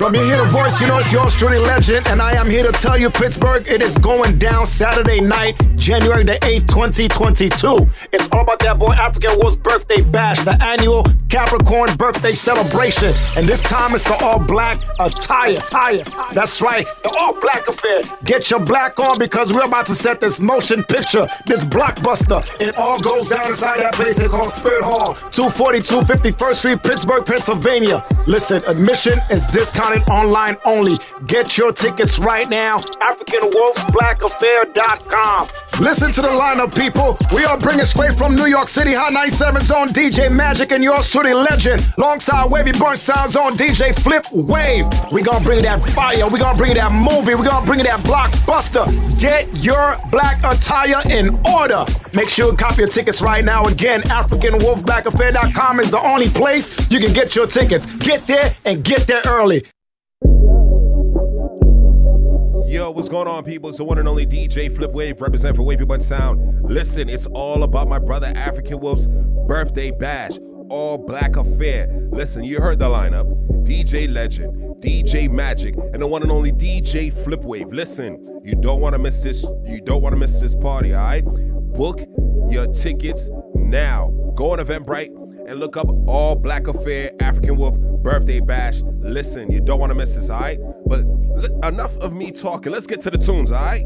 From you hear the voice, you know it's yours truly legend, and I am here to tell you, Pittsburgh, it is going down Saturday night, January the 8th, 2022. It's all about that boy African Wolf's birthday bash, the annual Capricorn birthday celebration, and this time it's the all black attire. That's right, the all black affair. Get your black on because we're about to set this motion picture, this blockbuster. It all goes down inside that place they call Spirit Hall, 242 51st Street, Pittsburgh, Pennsylvania. Listen, admission is discounted online only. Get your tickets right now. AfricanWolfsBlackAffair.com. Listen to the lineup, people. We are bringing straight from New York City Hot 97 Zone DJ Magic and yours truly legend. Alongside Wavy Burn Sound on DJ Flip Wave. We gonna bring that fire. We gonna bring that movie. We gonna bring that blockbuster. Get your black attire in order. Make sure you copy your tickets right now. Again, AfricanWolfBlackAffair.com is the only place you can get your tickets. Get there and get there early. Yo, what's going on, people? It's the one and only DJ Flip Wave, represent for Wavy Bun Sound. Listen, it's all about my brother African Wolf's birthday bash, all black affair. Listen, you heard the lineup: DJ Legend, DJ Magic, and the one and only DJ Flip Wave. Listen, you don't want to miss this. You don't want to miss this party. All right, book your tickets now. Go on Eventbrite and look up All Black Affair African Wolf Birthday Bash. Listen, you don't want to miss this, all right? But enough of me talking. Let's get to the tunes, all right?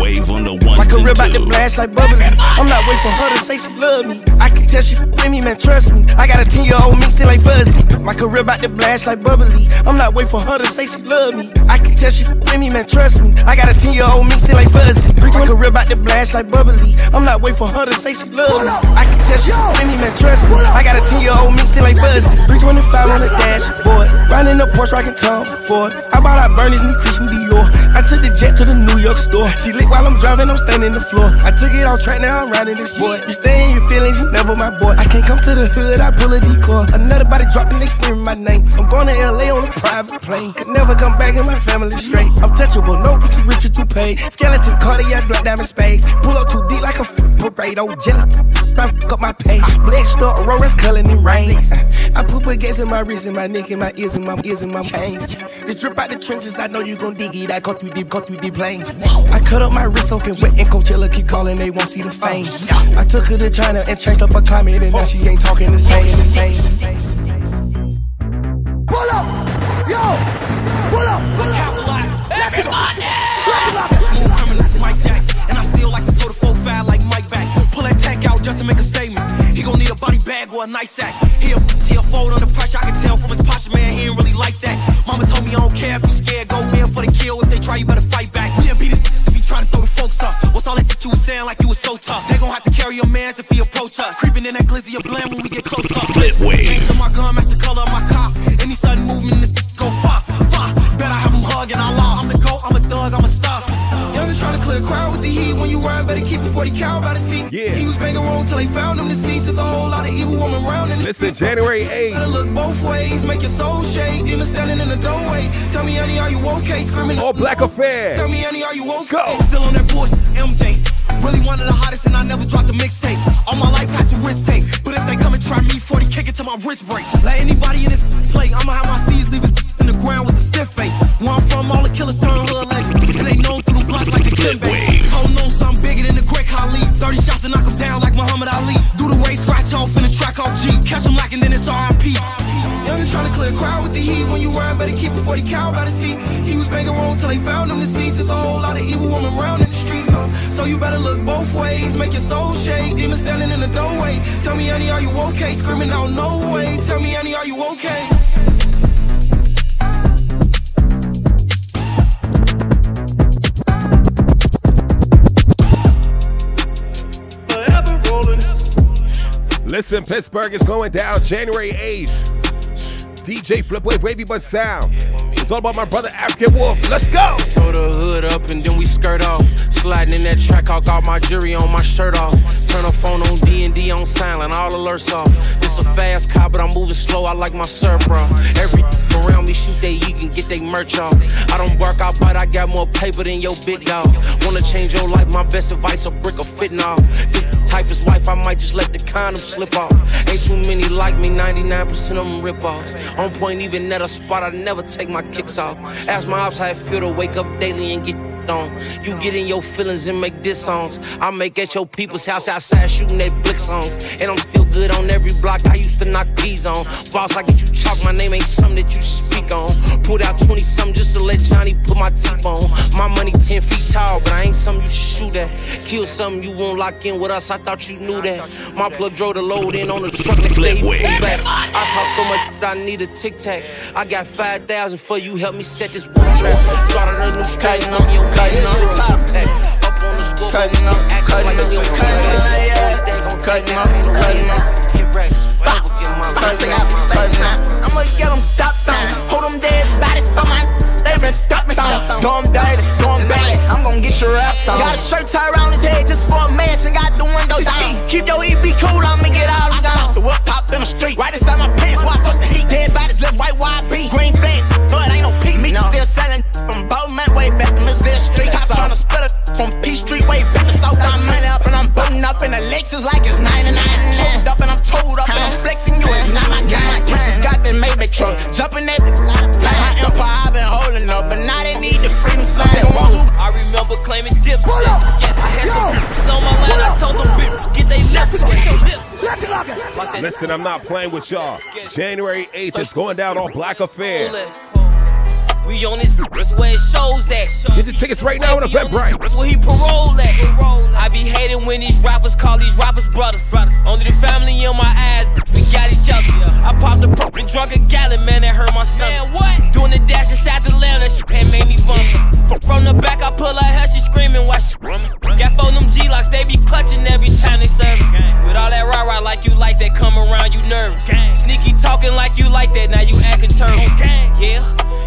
Wave on the one My to career about to blast like bubbly. I'm not waiting for her to say she love me. I can tell she with me, man, trust me. I got a 10 year old me still like fuzzy. My career about to blast like bubbly. I'm not waiting for her to say she love me. I can tell she with me, man, trust me. I got a 10 year old me still like fuzzy. My career about to blast like bubbly. I'm not waiting for her to say she love me. I can tell she with me, man, trust me. I got a 10 year old me still like fuzzy. 325 on the dashboard. Riding the Porsche, rocking Tom Ford. I bought out Bernie's new Christian Dior. I took the jet to the New York store. She lit while I'm driving, I'm standing the floor. I took it off track, now I'm riding this boy. You stay in your feelings, you never my boy. I can't come to the hood, I pull a decoy. Another body dropping, they screaming my name. I'm going to LA on a private plane. Could never come back in my family straight. I'm touchable, no, I'm too rich or too paid. Skeleton, cardiac, black diamond spades. Pull up too deep like a parade. Oh, jealous, to fuck up my pay. Blessed up, Aurora's culling in rain. I put baguettes in my wrist, in my neck, in my ears, in my ears, in my chains. This drip out the trenches, I know you gon' dig it. I go through deep, go through deep planes. I cut up my wrist, soaking wet, and Coachella keep calling, they won't see the fame. I took her to China and changed up her climate, and now she ain't talking the same. The same. Pull up! Yo! Pull up! Pull up! Everybody! Smooth criminal, Mike Jack. And I still like to throw the 4-5 like Mike back. Pull that tank out just to make a statement. He gon' need a body bag or a nice sack. He'll, he'll fold under pressure. I can tell from his posture, man, he ain't really like that. Mama told me I don't care if you scared. Go in for the kill. If they try, you better fight back. We'll beat his if he try to throw the folks up. What's all that that you was saying like you was so tough? They gon' have to carry your mans if he approach us. Creeping in that glizzy of blend when we get close up. Flip wave. Gangsta, my gun match the color of my car. Any sudden movement, this go far, far. Bet I have him hugging I law. I'm the goat, I'm a thug, I'm a star. Young and trying to clear a crowd with the heat. When you rhyme, better keep it 40 cal by the seat. Yeah. He was banging wrong till they found him deceased. There's a whole lot of evil woman around in the Listen. January Gotta 8th, look both ways, make your soul shake. Demon standing in the doorway. Tell me, honey, are you okay? Screaming. All Black Affair. Tell me, honey, are you okay? Go. Still on that bullshit, MJ. Really one of the hottest, and I never dropped a mixtape. All my life had to risk take. But if they come and try me, 40 kick it till my wrist break. Let anybody in this play, I'ma have my C's leave his in the ground with a stiff face. Where I'm from, all the killers turn hood like and they known through the blocks like the Kimbe. wave. Hold on, something bigger than the Great Khali. 30 shots to knock him down like Muhammad Ali. Do the race, scratch off in the track off G. Catch him lacking, then it's RIP. Clear crowd with the heat. When you rhyme, better keep it 40 cal by the seat. He was wrong till they found him. There's a whole lot of evil around in the streets. So you better look both ways, make your soul shake. Demon standing in the doorway. Tell me, honey, are you okay? Screaming out, no way. Tell me, honey, are you okay? Listen, Pittsburgh is going down January 8th. DJ Flip Wave, Wavy Bun Sound. It's all about my brother African Wolf. Let's go. Throw the hood up and then we skirt off. sliding in that track, I got my jury on my shirt off. Turn a phone on D and D on silent, all alerts off. It's a fast car, but I'm moving slow. I like my surf, bro. Every around me shoot they you can get they merch off. I don't work out, but I got more paper than your big dog. Wanna change your life? My best advice: a brick of fitting off. Type is wife, I might just let the condom slip off. Ain't too many like me, 99% of them rip offs. On point, even at a spot, I never take my kicks off. Ask my ops how it feel to wake up daily and get on. You get in your feelings and make diss songs. I make at your people's house outside shooting they blick songs. And I'm still good on every block I used to knock these on. Boss, I get you chalk, my name ain't something that you speak on. Put out 20 something just to let Johnny put my teeth on. My money 10 feet tall, but I ain't something you should shoot at. Kill something you won't lock in with us, I thought you knew that. My plug drove the load in on the truck that day back. I talk so much that I need a tic tac. I got 5,000 for you, help me set this one trap. Started a new straight on your cutting up, cutting up, cutting up, cutting up, cutting up, cutting up. I'ma get them stopped on, hold them dead bodies for my. They been stuck me on, know I'm dirty, know I'm bad. I'm gon' get your rap on. Got a shirt tied around his head just for a mask and got the window down. Keep your EB cool, I'ma get out of down. The whip pop in the street, right inside my pants, I touch the heat. Dead bodies left white, wide B, green flag, selling from way back in the Z Street. Top tryna split it from P Street way back to South. I'm money up and I'm booting up in the Lexus like it's 99. Choked up and I'm told up and I'm flexing you. It's not my gang. Just got that Maybach truck, jumping that. Like my empire, I've been holding up, but now they need the freedom slide. I remember claiming dips. I had some on my line. I told them, get they lips, get your lips. Listen, I'm not playing with y'all. January 8th is going down on Black Affair. We on this, that's where it shows at. Get your tickets right now on Eventbrite. That's where he parole at. I be hating when these rappers call these rappers brothers. Only the family in my eyes, we got each other. I popped a perk and drunk a gallon, man, that hurt my stomach. what? Doing the dash inside the lamb, that shit made me vomit. From the back, I pull her hair, she screaming, why she Got four them G-locks, they be clutching every time they serve me. With all that rah-rah like you like that, come around, you nervous. Sneaky talking like you like that, now you acting turtle. Oh, yeah,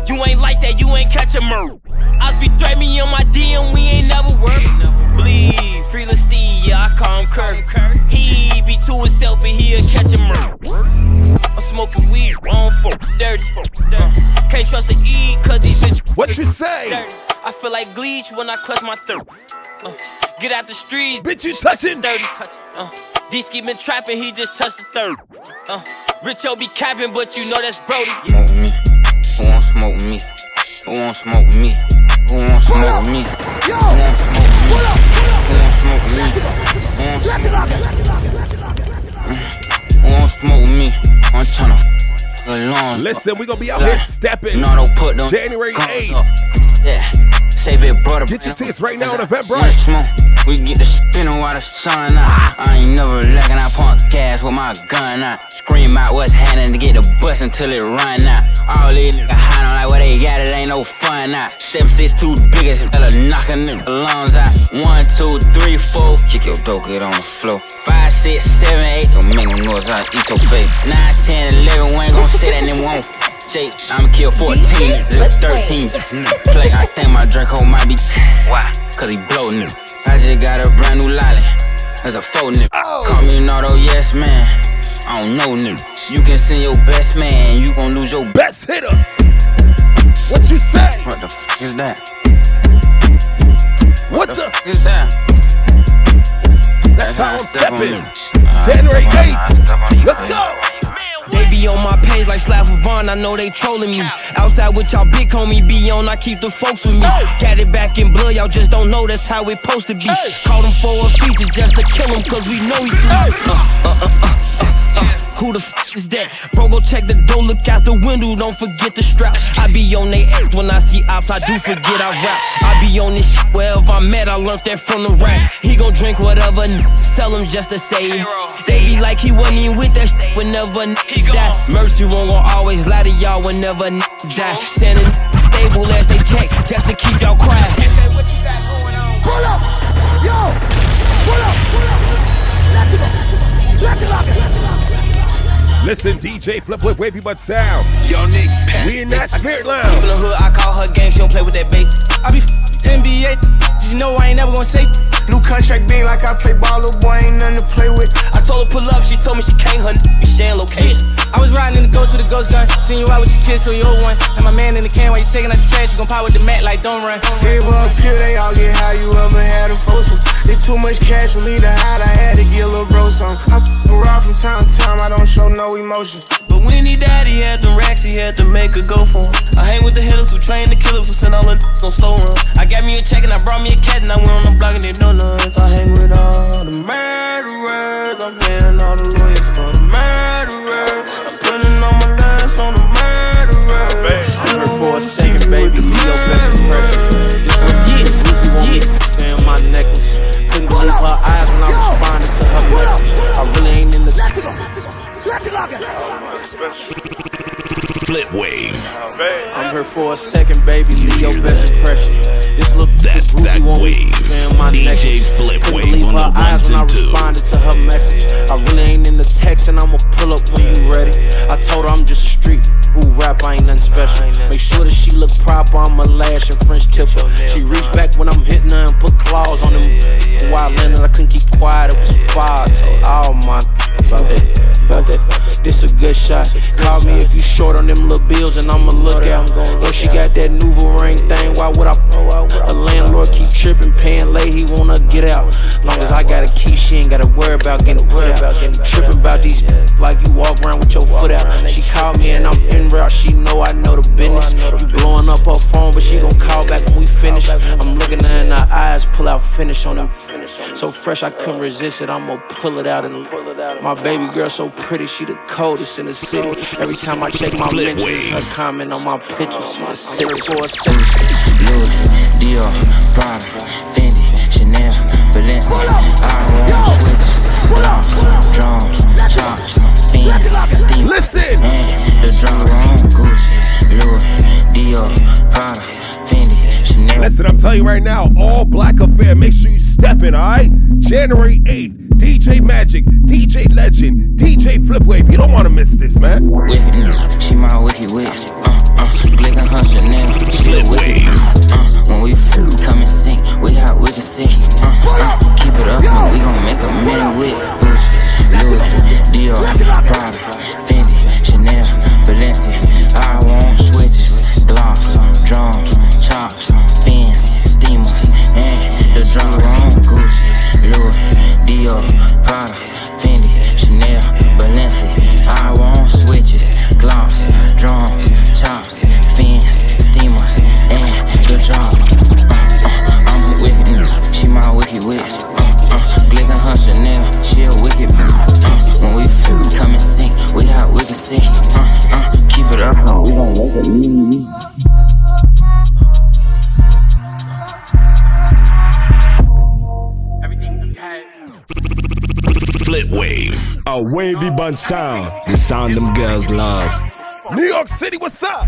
you ain't like that, you ain't catching murder. I be threat me on my DM, we ain't never worked. Bleed, free Steve, yeah, I call him Kurt. He be to himself, but he'll catch a murder. I'm smoking weed, wrong for dirty. Uh, can't trust an E, cause these bitches. What you say? Dirty. I feel like Gleech when I clutch my throat. Uh, get out the streets. Bitch, you touching? Dirty touch. Uh, D-Ski been trapping, he just touched the third. Uh, Richo be capping, but you know that's Brody. Yeah. Who won't smoke me. Who want smoke me? Who want smoke me? Who want smoke me? Who want smoke me? Who want smoke me? Who want smoke me? Who want smoke me? I'm tryna along. Listen, we gonna be out here stepping. No, don't put them January guns 8th. up. Yeah. Say big brother. Get your tickets right now on Yeah, Eventbrite. smoke. We get the spinning while the sun out. I ain't never lacking. I pump gas with my gun out. Scream out what's happening to get the bus until it run out. All these niggas high on like what they got, it ain't no fun now. Seven six two biggest, hella knocking the lungs out. One two three four, kick your dope, get on the floor. Five six seven eight, don't make no noise, I eat your face. Nine ten eleven, we ain't gon' say that, then won't. Jake, I'ma kill 14, this 13 mm, play. I think my Draco might be why? Cause he bloating it. I just got a brand new lolly. There's a faux nip. Call me an auto yes man. I don't know nip. You can send your best man, you gon' lose your Best hitter. What you say? What the f is that? What The the? f is that? That's how I'm Step on stepping. me. Uh, I January step 8th. step on you, Let's baby. go. They be on my page like Slav Vaughn, I know they trolling me. Outside with y'all big homie be on, I keep the folks with me. Got it back in blood, y'all just don't know that's how it supposed to be. Called him for a feature just to kill him, cause we know he's sleep. Uh, uh, uh, uh, uh, uh. Who the f is that? Bro, go check the door, look out the window, don't forget the strap. I be on they ass when I see ops, I do forget I rap. I be on this shit wherever I'm at, I learned that from the rap. He gon' drink whatever, sell him just to say it. They be like he wasn't even with that shit whenever die. Mercy won't gon' always lie to y'all whenever n- die. Sending stable as they check, just to keep y'all quiet. Pull up! Yo! Pull up! Pull up! Let it go! Let it go! Listen, DJ Flip with Wavy Butt Sound. Yo, Nick, We in that spirit In lounge. the hood, I call her gang, she don't play with that bait. I be f- NBA, you know I ain't never gonna say. New contract being like I play ball, little boy ain't nothing to play with. I told her pull up, she told me she can't hunt. We sharing location. I was riding in the ghost with a ghost gun. Seen you out with your kids, so you old one. And my man in the can while you taking out the trash, you gon' pop with the mat like don't run. Gave her a pill, they all get high, you ever had a foursome. It's too much cash for me to hide, I had to get a little bro some. I f around from time to time, I don't show no emotion. But when he died, he had them racks, he had to make a go for him. I hang with the hitters who train the killers who send all the on slow run. I got me a check and I brought me a cat and I went on the block and they know nuts. I hang with all the murderers, I'm paying all the lawyers for the murderers. I'm putting all my last on the murderers. I'm here for a second, baby. Be your best impression. This one, yeah, Ruby want me to in my necklace. Couldn't believe her eyes when I responded to her message. I really ain't in the. Flip wave. I'm here for a second, baby. Be your best impression. This look That's that Ruby want me wave. my DJ necklace. Flip Couldn't Wave believe on her the eyes when I responded to her message. I really ain't in the text and I'ma pull up when you ready. I told her I'm just a street who rap, I ain't nothing special. Make sure that she look proper, I'm a lash and French tipper. She reach back when I'm hitting her and put claws on them. While I landed, I couldn't keep quiet, it was fire. Told all my about that, about that. This a good shot. Call me if you short on them little bills and I'ma look out. Look, she got that Nouveau ring thing. Why would I? A landlord keep tripping, paying late. He wanna get out. Long as I got a key, she ain't gotta worry about getting put out. Tripping about these like you walk around with your foot out. She called me and I'm in route. She know I know the business. You blowing up her phone, but she gon' call back when we finish. I'm looking her in her eyes, pull out finish on them. Finish. So fresh, I couldn't resist it. I'ma pull it out and pull it out. My baby girl so pretty, she the coldest in the city. Every time I check my Flip mentions, her wave. comment on my pictures, she the sick for a second. Louis, Dior, Prada, Fendi, Chanel, Balenciaga. I want switches, blocks, drums, chops, fins, steam. Listen. And the drum on Gucci, Louis, Dior, Prada, Fendi, Chanel. Listen, I'm telling you right now, all black affair. Make sure you step in, all right? January 8th, DJ Magic, DJ Legend, DJ Flipwave. You don't want to miss this, man. Wicked, she my wicked witch. Uh, uh, Glick and her Chanel. She a wave. Uh, when we come and sing, we hot, we can see. Uh, uh, keep it up, and we gon' make a minute with Gucci, Louis, Dior, Prada, Fendi, Chanel, Balenciaga. I want switches, gloss, drums, chops, fins, steamers, and the drum on Gucci, Louis, Dior, Prada, Fendi, Chanel, Balenciaga. I want switches, gloss, drums, chops, fins, steamers, and the drum. Uh, uh, I'm a wicked, mm, she my wicked witch. Uh, uh, Glick and her Chanel, she a wicked. mm, Uh, when we come and sing, we hot, we can. Uh, uh, keep it up, we gon' make it. A wavy bun sound. The sound them girls love. New York City, what's up?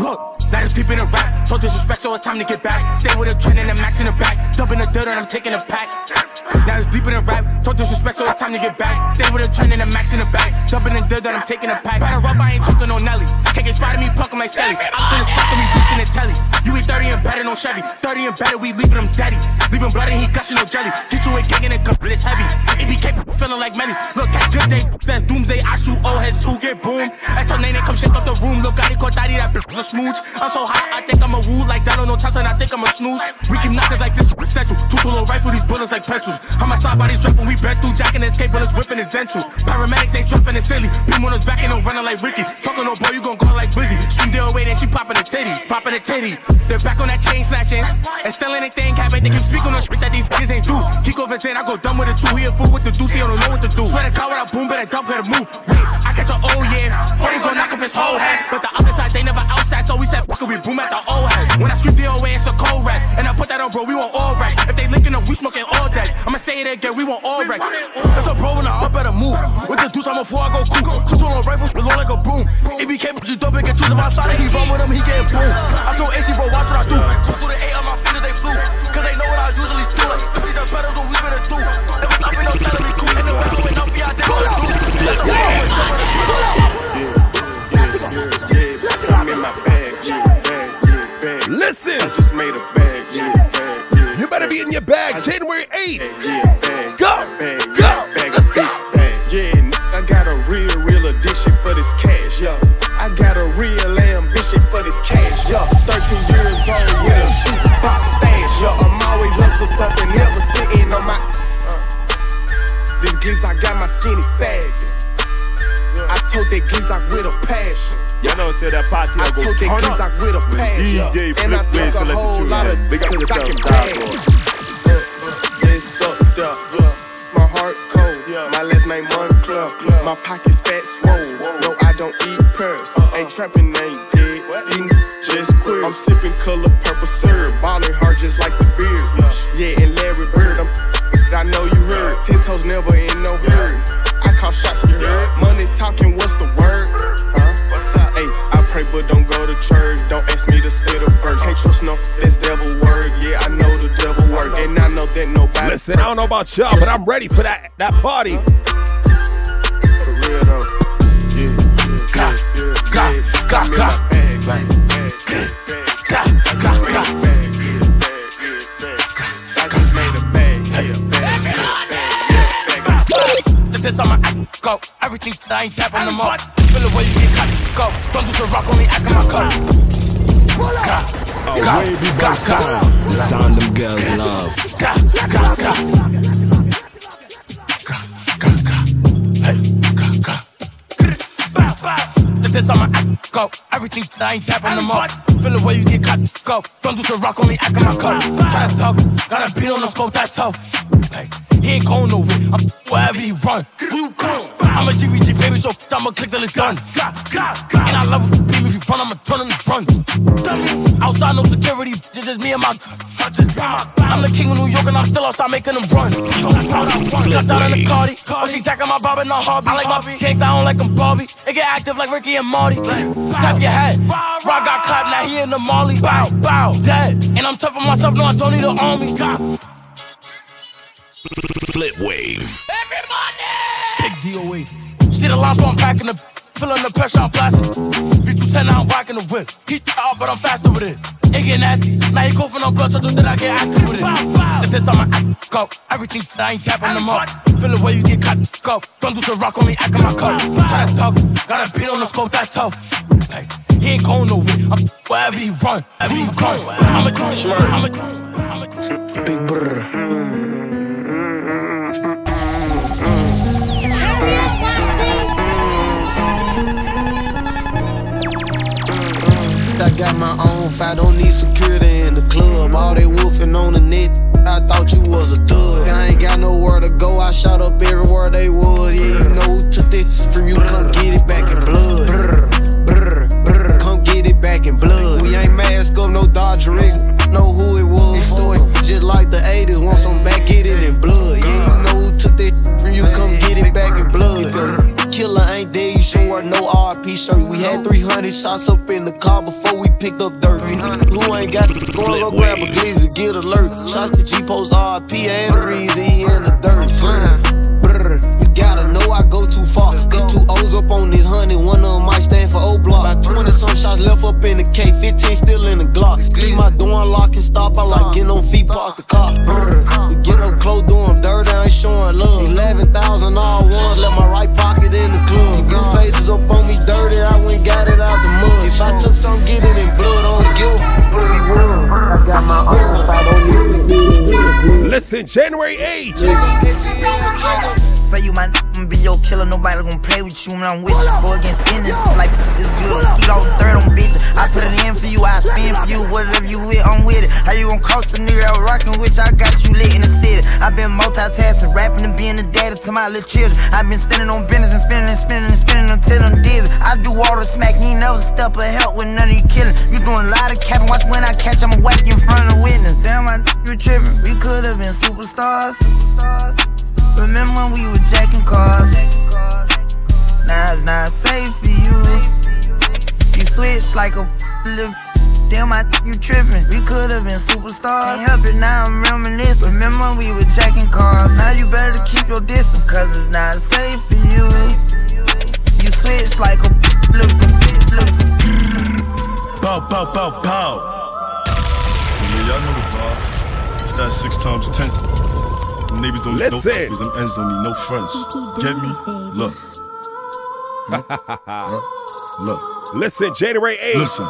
Look, that is deep in the rap. So disrespect, so it's time to get back. Stay with a trend and a max in the back. Dumping the dirt and I'm taking a pack. That is deep in the rap. So disrespect, so it's time to get back. Stay with a trend and a max in the back. Dumping the dirt and I'm taking a pack. Batter up, I ain't talking no Nelly. Can't get spotted me pucking like Skelly. Out to the spot we bitching the telly. You eat 30 and better, no Chevy. 30 and better, we leaving him daddy. Leaving blood and he gushing no jelly. Get you a gig and a cup, but it's heavy. It became feeling like many. Look, at good day, that's doomsday. I shoot old heads to get boom. Her name, they come shake up the room. Look, Gotti Cortati, that bitch was a smooch. I'm so hot, I think I'm a woo like that on no time, and I think I'm a snooze. We keep knockers like this, central. Two solo rifle, these bullets like pencils. How my side bodies dropping, we bent through, jacking escape bullets, whipping his dental. Paramedics, they dropping it silly. Beam on us back and I'm running like Ricky. Talking no boy, you gon' go like Blizzy. Scream deal away, then she popping a titty, popping a titty. They're back on that chain snatching. And still anything happen, they can speak on the shit that these bitches ain't do. His head, I go dumb with a two. He a fool with the deuce, he don't know what to do. Swear to God, when I boom, better dump, better move. Wait, I catch a oh yeah. Funny go knock off his whole head. But the other side, they never outside, so we said, could we boom at the old head? When I scream DOA, it's a cold rap. And I put that on, bro, we want all right. If they linking up, we smoking all that. I'ma say it again, we want all right. That's a bro, when I up better move. With the deuce, I'm a four, I go cool. Two on rifles, it's all like a broom. It became, you it, get choose outside, he run with him, he get boom. I told AC, bro, watch what I do. Go through the eight on my fingers, they flew. Cause they know what I usually do. These are better than we finna do. If up, no telling me cool. And best went up, yeah, I I do. That's a bro, Listen. I just made a bag, yeah, bag, yeah. You better be in your bag. January 8th. Yeah, bag. Go. Bag. Go. Bag. Let's go. Bag. Yeah, I got a real, real addiction for this cash, yo. I got a real ambition for this cash, yo. 13 years old with a shoebox stash, yo. I'm always up to something, never sitting on my. Uh, this geese, I got my skinny sagging. I told that geese I with a passion. Y'all know say that party I go turn up. with a When. DJ and I Flip took a select the tune, lot of man. Big up yourself, Star. Boy. Uh, uh, it's up there, my heart cold. My last name Moncler. My pockets fat swole. No, I don't eat pearls. Uh-uh. Ain't trapping, ain't dead. He just queer. I'm sipping color purple syrup. Ballin' hard just like the beard. Yeah, and Larry Bird. I'm, I know you heard. Ten toes never in no hurry. Listen, I don't know about y'all, but I'm ready for that that party. For real though. Yeah, yeah, Ga, yeah, ga, yeah. yeah, bag, yeah, bag. I just made a bag, yeah, bag, yeah, bag, yeah, bag. This on my act, go. Everything that I ain't tapping them up. Feel the way you get cut, go. Don't do some rock, only act in my cup. Ga, A ga, wavy ga, boy sound. The sound them girls love. This on my act, go. Everything that I ain't tapping them up. Feel the way you get cut, go. Don't do some rock, only act in my cup. Gotta talk, gotta beat on the scope, that's tough. Hey, he ain't going nowhere. I'm wherever he run. Who you going? I'm a GBG baby, so I'ma click till it's done. And I love it, beat me if you front, I'ma turn him to front. Outside, no security, it's just me and my. I'm the king of New York and I'm still outside making them run. Got down in the Cardi, oh she jacking my bob and not Harvey. I like my kicks, I don't like them Barbie. It get active like Ricky and Marty. Tap your head, Rock got clapped, now he in the Molly. Bow, bow, dead. And I'm tough on myself, no I don't need an army. Flip Wave. Big DOA. See the line, so I'm packing the. Feeling the pressure, I'm blasting. V210, I'm rocking the whip. He out, oh, but I'm faster with it. It get nasty. Now he coughing on blood, so that I get active with it. If this on my act, go. Everything I ain't tapping them up. Feel the way you get cut, go. Don't do some rock, only act in my cup. Gotta talk, got a beat on the scope, that's tough. Hey, he ain't going nowhere. I'm wherever he run, wherever he run. I'm a smirk. I'm a, I'm a Big brr. I got my own fight, don't need security in the club. All they wolfing on the net, I thought you was a thug. I ain't got nowhere to go, I shot up everywhere they was. Yeah, you know who took that from you, come get it back in blood. Come get it back in blood. We ain't mask up, no Dodger X, know who it was. Story just like the 80s, want some back, get it in blood. Yeah, you know who took that from you, come get it back in blood. Killer ain't there, you sure no RP shirt. We had 300 shots up in the car before we picked up dirt. Who ain't got to go go grab a glizzy, get alert. Shots to G Post RP and Reezy, he in the dirt. I go too far. Get two O's up on this honey, one of them might stand for O block. About 20 some shots left up in the K, 15 still in the Glock. Leave my door unlocked and stop, I like getting on feet, park the car. Brr, we get up close, doing dirt, I ain't showing love. 11,000 all ones, left my right pocket in the club. Oh, Blue faces up on me dirty, I went got it out the mud. If I took some, get it in blood, I don't give a I got my own fight, don't need to see it. Listen, January 8th. Say you my n- be your killer, nobody gon' play with you when I'm with you. Go against any like it's good. Skeet all third on bitches. I put it in for you, I spin for you. Whatever you with, I'm with it. How you gon' cost a nigga out rockin' with? I got you lit in the city. i been multitasking, rapping and being the daddy to my little children. i been spinning on business and spinning and spinning and spinning until I'm dizzy. I do all the smack, you ain't never step of help with none of you killing. You doing a lot of capping, watch when I catch, I'ma whack you in front of the witness. Damn, I you tripping. We could've been superstars. Remember when we were jacking cars? Now it's not safe for you. You switch like a little. Damn, I you tripping. We could've been superstars. Can't help it, now I'm reminiscing. Remember when we were jacking cars? Now you better keep your distance, cause it's not safe for you. You switch like a little. little Bow, bow, bow, bow. That six times ten. Neighbors don't need no Listen. fuckers, them ends don't need no friends. Get me? Look. Look. Listen, January 8th. Listen.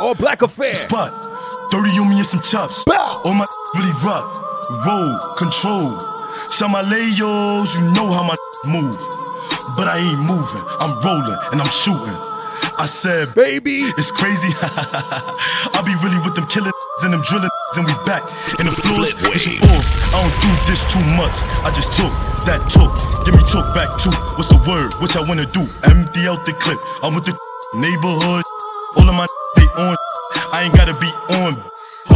All black affair. Spot. 30 on me and some chops. All my really rock. Roll. Control. Some my layos, you know how my move. But I ain't moving. I'm rolling and I'm shooting. I said, baby, it's crazy. I be really with them killing and them drilling and we back in the floors. It's your off. I don't do this too much. I just took that took. Give me talk back too. What's the word? Which I wanna do? Empty out the clip. I'm with the neighborhood. All of my they on. I ain't gotta be on.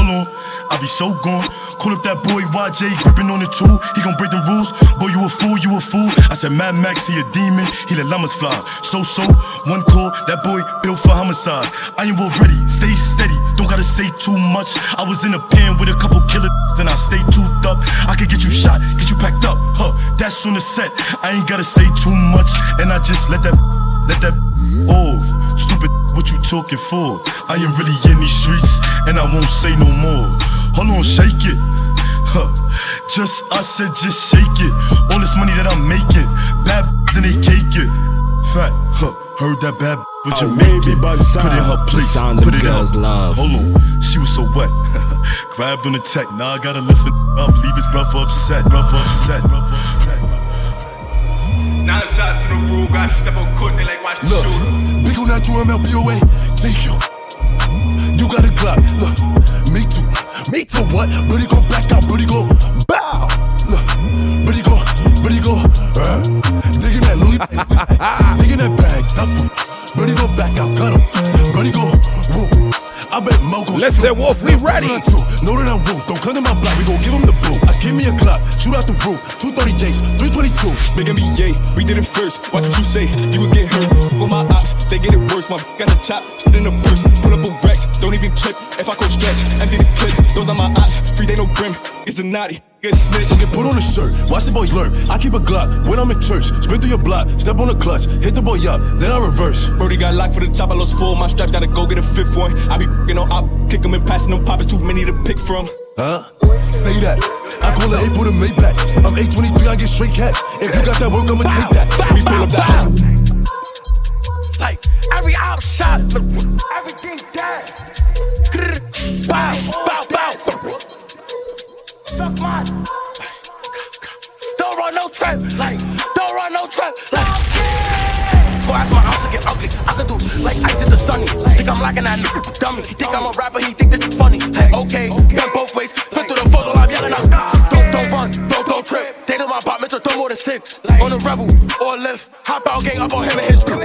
I be so gone. Call up that boy YJ, gripping on the tool. He gon' break the rules. Boy, you a fool, you a fool. I said, Mad Max, he a demon. He let llamas fly. So, so, one call, that boy built for homicide. I ain't ready, stay steady. Don't gotta say too much. I was in a pen with a couple killers, and I stay toothed up. I could get you shot, get you packed up. Huh, that's on the set. I ain't gotta say too much, and I just let that, let that off. Stupid, what you talking for? I ain't really in these streets, and I won't say no more. Hold on, shake it. Huh. Just I said, just shake it. All this money that I'm making, bad and they cake it. Fat, huh? Heard that bad, but you make it. Put in her place, put it out. love. Hold on, she was so wet. Grabbed on the tech, now I gotta lift it up, leave his brother upset, brother upset, brother upset. Now the shots in the room, got step on court, they like watch the Look, shooter. big on that 2 MLBOA, take you. You got a Glock, look, me too. Me too, what? Brody go black out, Brody go bow. Look, Brody go, Brody go, uh, digging that Louis, digging that bag, duffel. Brody go back out, cut him. Brody go, woo. I bet Mo go Let's say Wolf, we ready. Know that I'm rude, don't come to my block, we gon' give him the boot. I give me a clock, shoot out the roof. 230 J's, 322. Big NBA, we did it first. Watch what you say, you would get hurt. Go my ops, they get it worse. My got the chop, shit in the purse. Pull up a racks, don't even trip. If I go stretch, empty the clip. Those are my ops, free they no brim. It's a naughty, get snitch. Get put on a shirt, watch the boys learn. I keep a Glock when I'm in church. Spin through your block, step on the clutch, hit the boy up, then I reverse. Brody got locked for the chop, I lost full. My straps gotta go get a fifth one. I be fing on op, kick 'em and passing them pop. It's too many to pick from. Huh? Say that. I call it April to Maybach. I'm 823, I get straight cash. If you got that work, I'ma take that. We pull up that house. Like every outshot, everything dead. Bow, bow, bow. Suck mine. Don't run no trap, like don't run no trap, like. Go to my house and get ugly. I could do like ice at the sunny. Think I'm lacking that nigga dummy. Think I'm a rapper, he think this funny. Hey, okay, been both ways. Put through the while I'm yelling out. Don't, don't run, don't, don't trip. They know my apartment, so throw more than six. On a rebel or a lift. Hop out, gang up on him and his crew.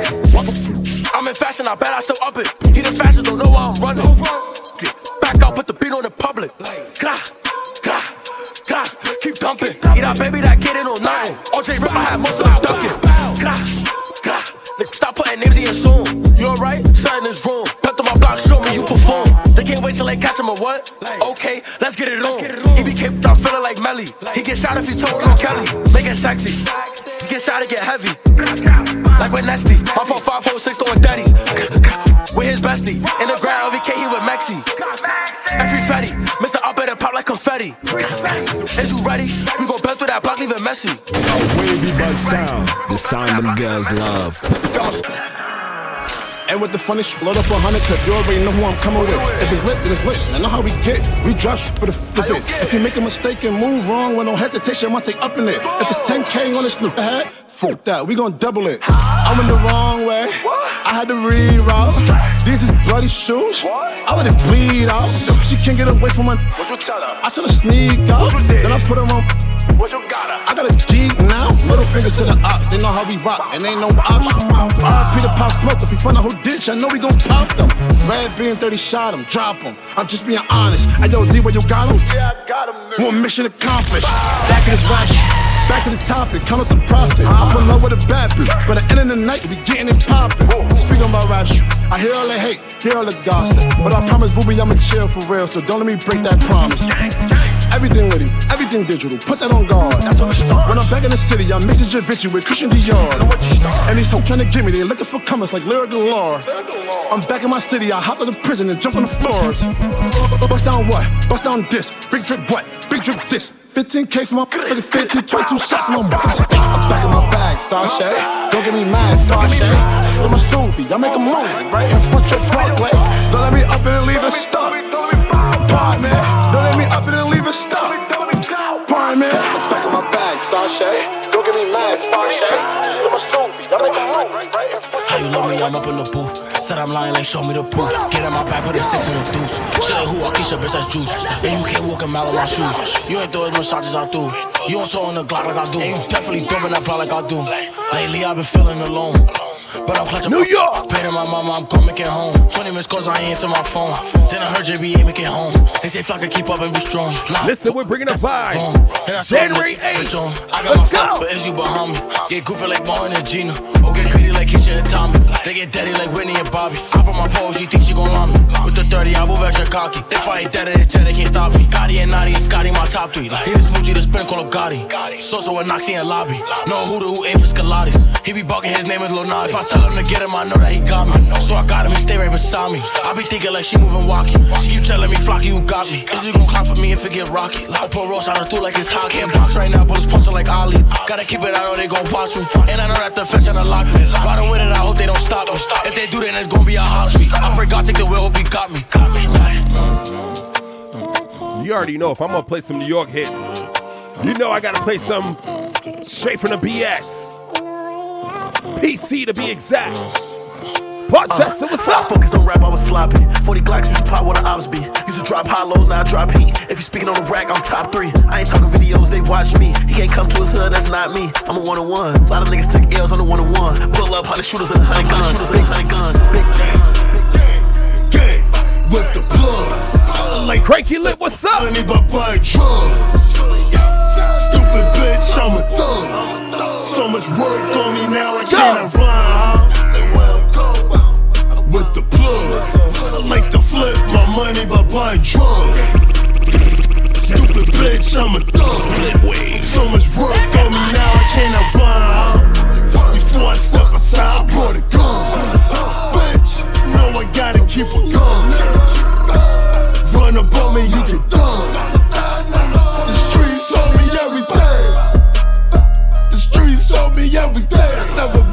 I'm in fashion, I bet I still up it. He the fastest, don't know why I'm running. Back out, put the beat on the public. Keep that baby that kid in on nothing. OJ Rip, I had most of them ducking. Gah, gah, nigga, stop putting names in your song. You alright? Something is wrong. Pep to my block, show me you perform. They can't wait till they catch him or what? Okay, let's get it on. He became start feeling like Melly. He get shot if he told on Kelly. Make it sexy. He get shot to get heavy. Like with Nesty. My phone 546 throwing daddies. With his bestie. In the ground, VK, he with Mexi. Every fatty. Confetti. Is you ready? We gon' bend through that block, leave it messy. A Wavy bud sound, the sound them girls love. And with the funny shit, load up a hundred clip. You already know who I'm coming with. If it's lit, then it's lit. I know how we get. We drop for the f of it. If you make a mistake and move wrong with no hesitation, I might take up in it. If it's 10K on the snoop ahead, fuck that. We gon' double it. I went the wrong way. I had to reroute. These is bloody shoes. I let it bleed out. She can't get away from my. What you tell her? I tell her sneak out. Then I put her on. What you got? I got a geek now. Middle fingers to the ops. They know how we rock, and ain't no option. RP the pop smoke. If we find a whole ditch, I know we gon' pop them. Red beam 30 shot him, drop him. I'm just being honest. Hey, yo, D, where you got him? Yeah, I got him. One mission accomplished. Back to this shit. Back to the topic, count up the profit. I put love with a bad bitch, but at the end of the night, we getting it poppin'. Speaking rap shit, I hear all the hate, hear all the gossip. But I promise, booby, I'ma chill for real, so don't let me break that promise. Everything with him, everything digital. Put that on guard. That's how it starts. When I'm back in the city, I'm mixing Javinci with Christian Dior. And these hoes trying to get me, they looking for comers like Lyric and Laura. I'm back in my city, I hop in the prison and jump on the floors. Bust down what? Bust down this. Big drip what? Big drip this. 15k for my fucking 15, 22 shots in my fucking stick. I'm back in my bag, Sashay. Don't get me mad, Sashay. I'm a Suvi, I make a movie right in front your Broadway. Don't let me up and leave it stuck. Pardon me. Don't let me up and leave it stuck. Pardon me. Back in my bag, Sashay. Don't get me mad, Sashay. I'm a Suvi, I make a right How you love me? I'm up in the booth. Said I'm lying, like show me the proof. Get in my back, put a six in the deuce. Shit ain't who I kiss your bitch, that's juice. And you can't walk a mile in my shoes. You ain't throw as much shots as I do. You don't talk on the Glock like I do. And you definitely dumping that block like I do. Lately I've been feeling alone. But I'm clutching New York. Paid to my mama, I'm coming get home. 20 minutes cause I ain't answer my phone. Then I heard JB make it home. They say Flock can keep up and be strong. Nah, Listen, we're bringing the vibes. and I January told him, 8th. I got Let's my go. but is you behind me? Get goofy like Martin and Gina. Or get greedy Keisha and Tommy. They get daddy like Whitney and Bobby. I put my pole, she thinks she gon' line me. With the 30, I move extra cocky. If I ain't dead the jet, they can't stop me. Gotti and Naughty and Scotty, my top three. He the smoochie, the spin, call him Gotti. So-so with Noxie and Lobby. No who the who aim for Scalatis. He be barking, his name is Lil Nas. If I tell him to get him, I know that he got me. So I got him, he stay right beside me. I be thinking like she moving walkie. She keep telling me, Flocky, you got me. Is you gon' clap for me if it get rocky? Like I put Ross out of through like it's hockey. Can't box right now, but it's punching like Ali. Gotta keep it, I know they gon' watch me. And I know that the fence tryna lock me. Riding with it, I hope they don't stop me. If they do, then it's gonna be a hospital. I pray God take the wheel, hope he got me. You already know if I'm gonna play some New York hits, you know I gotta play some straight from the BX. PC to be exact. Portchester, what's I up? focused on rap, I was sloppy. 40 Glocks used to pop where the ops be. Used to drop high lows, now I drop heat. If you speaking on the rack, I'm top three. I ain't talking videos, they watch me. He can't come to his hood, that's not me. I'm a one on one. A lot of niggas took L's on the one on one. Pull up, hundred shooters and hundred guns. Big hundred guns. Big gang with the plug. Like Cranky Lit, what's up? Money but buy drugs. Stupid bitch, I'm a thug. So much work on me now, I can't rhyme. The. I like to flip my money by buying drugs. Stupid bitch, I'm a thug. So much work on me now, I cannot rhyme. Before I step aside, I brought a gun. Bitch, know I gotta keep a gun. Run up on me, you get done. The streets told me everything. The streets told me everything.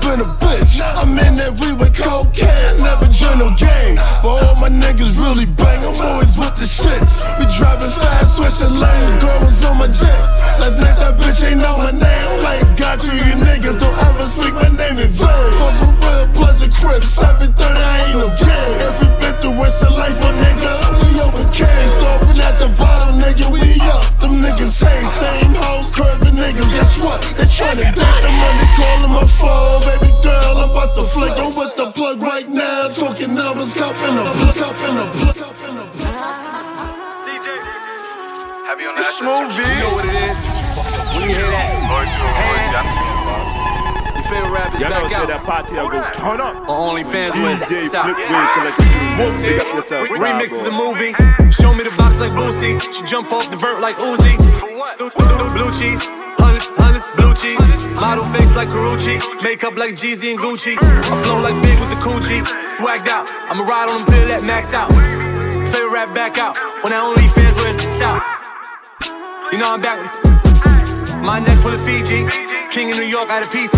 Been a bitch. I'm in every with cocaine. Never join no gang. For all my niggas really bang. I'm always with the shits. We driving fast, switching lanes. Girl was on my dick. Last night that bitch ain't know my name. Like got you, you niggas don't ever speak my name in vain. Fuck a real pleasant crib. 730, I ain't no game. Every bit the rest of life, my nigga. Plug right now. Talking numbers, cupping a plug, cupping a plug. It's smooth V. You know what it is. When you hear that, your favorite rapper's You know, back say out. that party, I'll go turn up. On OnlyFans with DJ Stop. Flip Wave select you. Whooped Big up yourself. Remix is a movie. Show me the box like Boosie. She jump off the vert like Uzi. Blue cheese. Hundreds, blue cheese. Model face like Karuchi. Makeup like Jeezy and Gucci. I flow like big with the coochie. Swagged out. I'ma ride on them till that max out. Favorite rap back out. When I OnlyFans where it's out. You know I'm back. My neck full of Fiji. King of New York out of PC.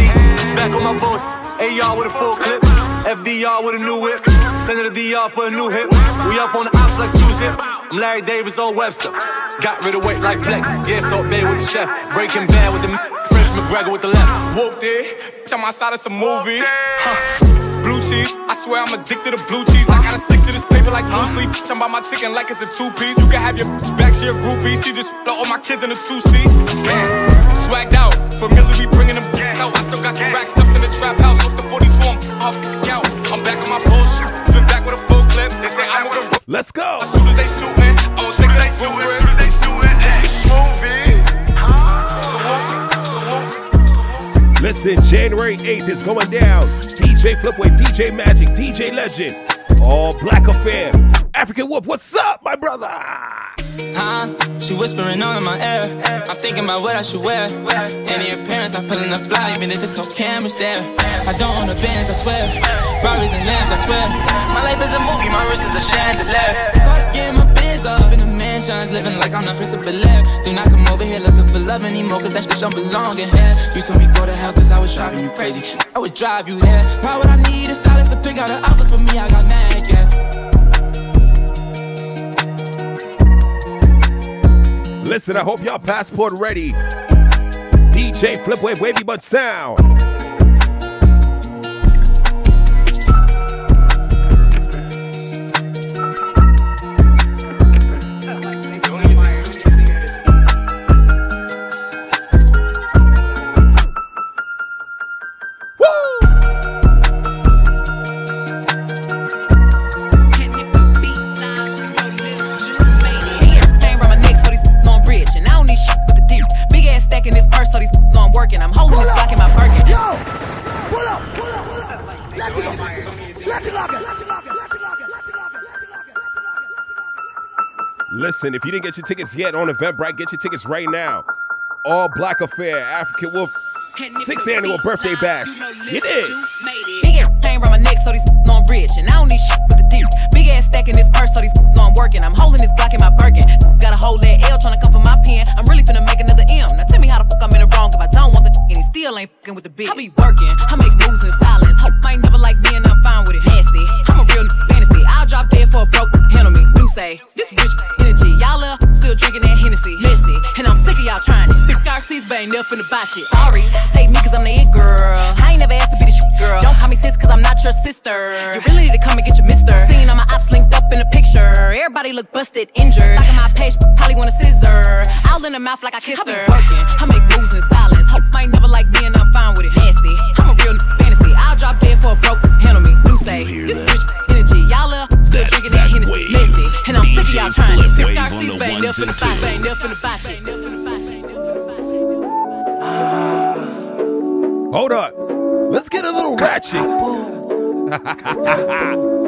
Back on my boat. AR with a full clip. FDR with a new whip. Send it to DR for a new hit. We up on the ops like two zip. I'm Larry Davis on Webster. Got rid of weight like flex. Yeah, Salt Bae with the chef. Breaking bad with the French McGregor with the left. Whooped it. Bitch, I'm outside of some movie. Blue cheese, I swear I'm addicted to blue cheese. I gotta stick to this paper like blue sleep. I'm about my chicken like it's a two piece. You can have your bitch back, she a groupie. She just all my kids in a two seat. Swagged out, familiar, we bringing them out. I still got some racks stuffed in the trap house. Off the 42, I'm off out. I'm back on my Let's go. My shooters they shooting. I won't take it, they do it. Listen, January 8th is going down. DJ Flipwave, DJ Magic, DJ Legend. All black affair. African Wolf, what's up, my brother? Huh? She whispering all in my ear. I'm thinking about what I should wear. Any appearance, I'm pulling the fly, even if it's no cameras there. I don't own a Benz, I swear. Rari's and lambs, I swear. My life is a movie, my wrist is a chandelier. Up in the living like I'm the prince of Bel Air. Do not come over here looking for love anymore, cause that shit don't belong in here. You told me go to hell, cause I was driving you crazy. I would drive you there. Why would I need a stylist to pick out an outfit for me? I got mad, yeah. Listen, I hope y'all passport ready. DJ Flipwave Wavy Bud Sound. Listen, if you didn't get your tickets yet on Eventbrite, get your tickets right now. All Black Affair, African Wolf, sixth annual birthday bash. You did. Big ass chain around my neck, so these on rich. And I don't need shit with the dick. Big ass stack in this purse, so these on working. I'm holding this block in my Birkin. Got a whole that L trying to come for my pen. I'm really finna make another M. Now tell me how the fuck I'm in the wrong if I don't want the and he still ain't fucking with the bitch. I be working, I make moves in silence. Hope I ain't never like me and I'm fine with it. Nasty, I'm a real fantasy. I'll drop dead for a broke handle me. Do say this rich energy. Y'all up still drinking that Hennessy. Messy, and I'm sick of y'all trying it. Big RC's but ain't never finna buy shit. Sorry, save me cause I'm the it girl. I ain't never asked to be the shit girl. Don't call me sis cause I'm not your sister. You really need to come and get your mister. Seen all my ops linked up in a picture. Everybody look busted, injured. Stuck on my page, but probably want a scissor. All in the mouth like I kissed her. I be working, I make moves in silence. Hope I ain't never like me and I'm fine with it. Nasty, I'm a real fantasy. I'll drop dead for a broke handle me. Do say this rich RC's but ain't never finna buy shit. Ain't never finna buy. Hold up. Let's get a little ratchet.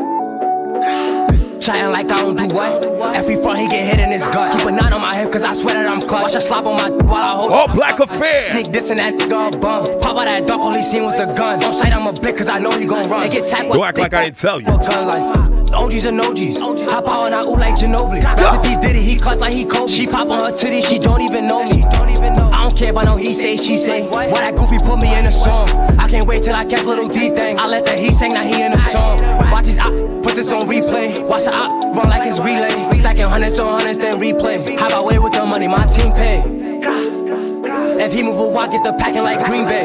Trying like I don't do what? Every front he get hit in his gut. Keep a nine on my hip cause I swear that I'm clutch. Watch a slap on my while I hold All black affair. Sneak this and that nigga a bum. Pop out that dark, all he seen was the gun. On sight I'm a blick cause I know he gon' run. They get tapped Don't act like I didn't tell you. Gun like OGs and OGs. Hop out and I ooh like Ginobili. Recipes did it, he clutch like he Kobe. She pop on her titty, she don't even know me. I don't care about no he say, she say. Why that goofy put me in a song? I can't wait till I catch little D thing. I let the he sing, now he in a song. Watch these op, put this on replay. Watch the op, run like it's relay. Stacking hundreds on hundreds, then replay. How about way with the money, my team pay. If he move a walk, get the packing like Green Bay.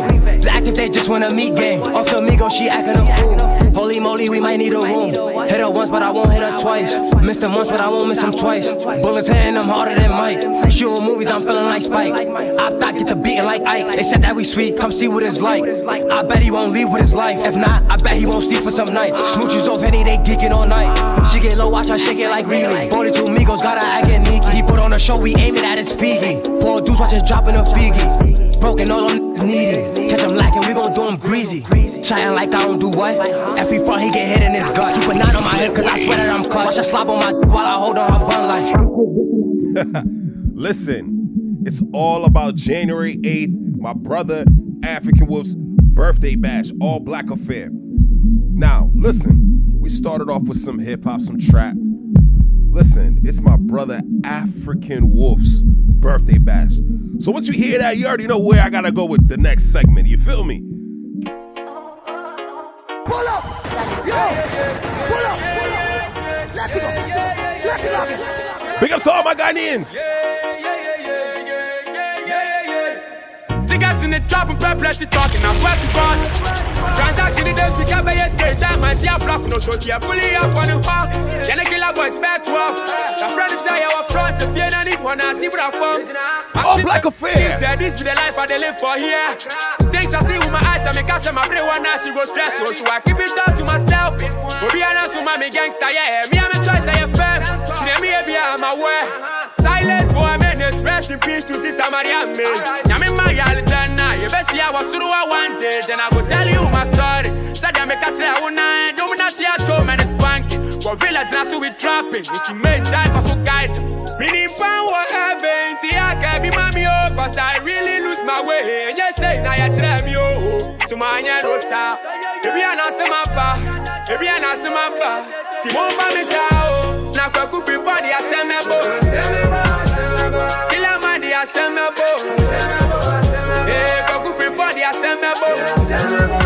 Active, they just wanna meet game. Off the Migo, she acting a fool. Holy moly, we might need a room. Hit her once, but I won't hit her twice. Missed him once, but I won't miss him twice. Bullets hitting them harder than Mike. Shooting movies, I'm feeling like Spike. I thought get the beating like Ike. They said that we sweet, come see what it's like. I bet he won't leave with his life. If not, I bet he won't sleep for some nights. Smooches off Henny, they geeking all night. She get low, watch her shake it like Riri. 42 Migos, gotta act sneaky. He put on a show, we aiming at his Figgy. Poor dudes watch us dropping a Figgy. Broken, all them needy. Catch him lacking, we gon' do him greasy. Trying like I don't do what? Every front he get hit in his gut. Keep a nine on my hip, cause I swear that I'm clutch. Watch her slop on my while I hold on her bun like. Listen, it's all about January 8th, my brother African Wolf's birthday bash, all black affair. Now, listen, we started off with some hip hop, some trap. Listen, it's my brother African Wolf's birthday bash. So once you hear that, you already know where I gotta go with the next segment. You feel me? Pull up. Pull up. Let it go. Let it go. Big up to all my Ghanaians. Niggas in the trap and plenty talking, I swear to God. Transaction in them, can buy a stage, I'm anti block, no short here, bully up on the hall. Then the killer boys back to up. The friend is say our front, if you don't need one, I see what I found. Oh, black affair. Said this be the life I live for here. Things I see with my eyes, I make catch my brain one now she go stress, so I keep it down to myself. Obi honest with my gangster, yeah, me and my choice, I am fair. See be on my way. Silence for a minute, rest in peace to Sister Mariam. Eh. Yami Maya Alexander, you best see I was through I wanted, then I go tell you my story. Said I make a try one night, no me not here to man it's banky. Go village now so we trapping. It's in main time for so guide. Meaning pound what heaven. See I can be mommy oh. Cause I really lose my way. And you say now you try me oh, oh. So my no sa. Baby I na se mapa. Baby I na se mapa. Si mon femme sa oh. Na ku free body I say me bo. Kila man di I say me bo. Eh kwa ku free body I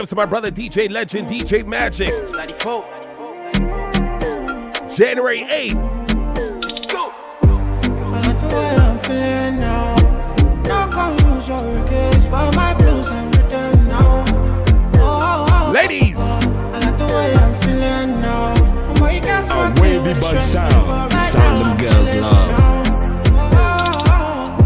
Big ups to my brother DJ Legend, DJ Magic. January 8th. Let's go. I like the way I'm feeling now. No confuse your regrets, but my blues I'm written now. Oh, oh, oh. Ladies. The way I'm feeling now. I'm what you got A wavy bun sound, sound them girls love.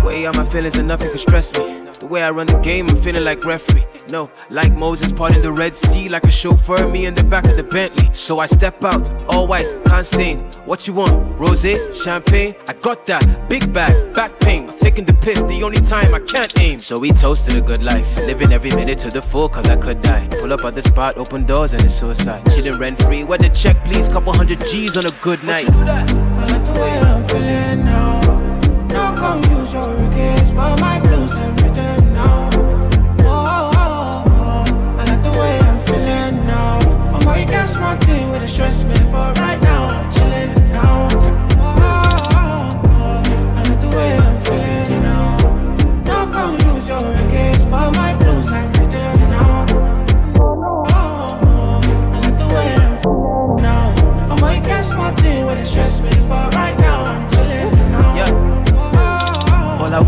Way out my feelings and nothing can stress me. Way I run the game, I'm feeling like referee. No, like Moses parting the Red Sea, like a chauffeur, me in the back of the Bentley. So I step out, all white, can't stain. What you want? Rose, champagne? I got that. Big bag, back pain. Taking the piss, the only time I can't aim. So we toasted a good life, living every minute to the full, cause I could die. Pull up at the spot, open doors, and it's suicide. Chilling rent free, where the check, please? Couple hundred G's on a good night. I like the way I'm feeling now. No confuse your regrets, but my blues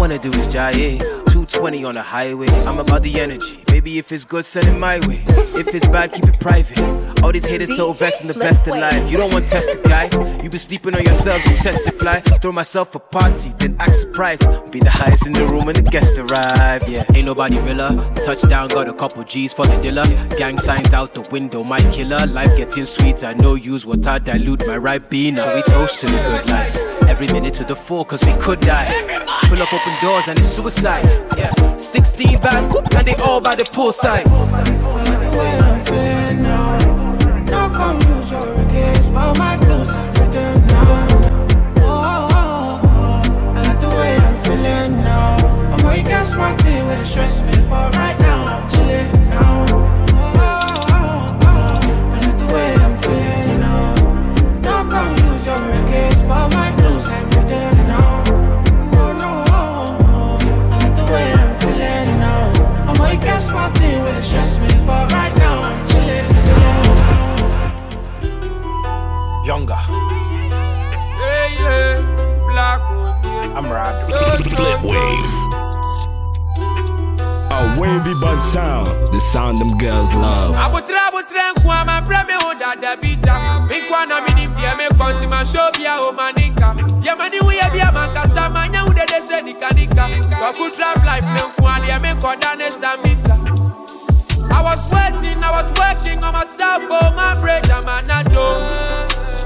wanna do is jive. 220 on the highway. I'm about the energy. Baby, if it's good, send it my way. If it's bad, keep it private. All these haters so vexed in the best of life. You don't want to test the guy. You been sleeping on yourself, you test to fly. Throw myself a party, then act surprised. Be the highest in the room when the guests arrive. Yeah, ain't nobody realer. Touchdown, got a couple G's for the dealer. Gang signs out the window, my killer. Life getting sweeter. No use what I dilute my right bean. So we toast to the good life. Every minute to the full, cause we could die. Pull up open doors and it's suicide. Yeah. 16 back, and they all by the poolside. No your but my blues I'm written now. Oh. I like the way I'm feeling now. I'm stress me, right now I'm Rod. Flipwave. A wavy bun sound, the sound them girls love. Abotre abotre nkwa ma bre me ho dada bita Me nkwa na me nim dia me konti ma show bia o manika Ye mani wo ye bia man kasa ma nya wo de de se nika nika Kwa ku trap life me nkwa dia me koda ne samisa I was waiting, I was working on myself, oh my bread, I'm an adult.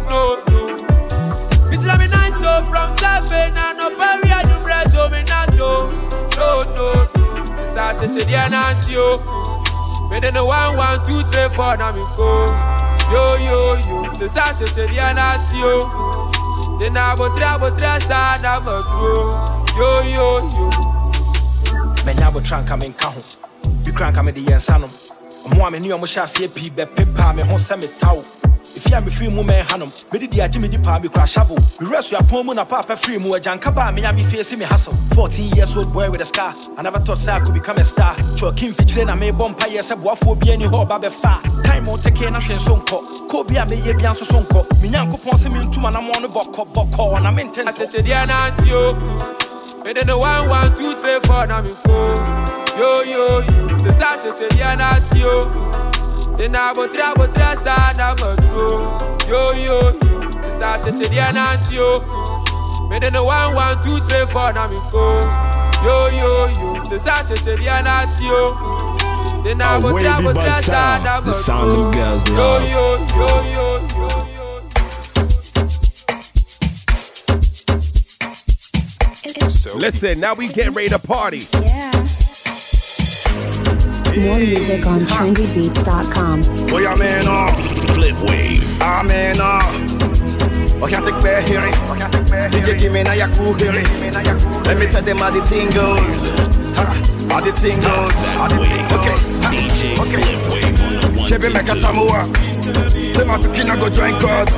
No, no. It's let me nice, so from seven, and bury, I do bread, oh, me not do. No, no, no. Saturday, the anantio. Oh. Me then the one, one, two, three, four, now me go. Yo, yo, yo. The Saturday, the anantio. Then I go three, I go three, side, I'm a Yo, yo, yo. mɛnya abotran ka menka ho bi kora nka mede yɛnsa nom ɔmo a me ne ɔmo hyɛ aseɛ pii bɛpepa me ho sɛ metaw ɛfie a mefiri mu mɛnha nom mede di agye medi paa mekura shovel mewerɛ suapɔn mu na paapa firi mu agyanka baa menya mefie si me hustle. 14 years old boy with a scar I never thought say I could become a star. Chokin fikyire na mebɔ mpayɛ sɛ boafoɔ bi ani hɔ ɔba bɛfa time a woteke na hwɛ nso nkɔ kɔɔ bi a meyɛ bia nso so nkɔ menyankopɔn sɛ mentuma na moɔ no bɔkɔ bɔkɔɔ na mententɔ Saturday, the anantio. Me then the one, one, two, three, four, now me go. Yo, yo, yo. The Saturday, the anantio. Then I go three, I go three, side, I'm a Yo, yo, yo. The sa cheche dia nanti yo. Me de no one one two three four na me go. Yo yo yo, the sa cheche dia nanti yo. Then I A go wavy tell go bad tell sound, sa the sound girls Yo love. yo yo yo yo. Listen, now we get ready to party. More music on trendybeats.com. Oh yeah, man, uh. Flip wave. Ah, man, uh. I can't take bad hearing. DJ give me now your cool hearing. Let me tell them how the thing goes. Ha, How the thing goes. How the thing Okay. DJ Flipwave on the one. Chebe make a samoa. Say my pikin I go join cards.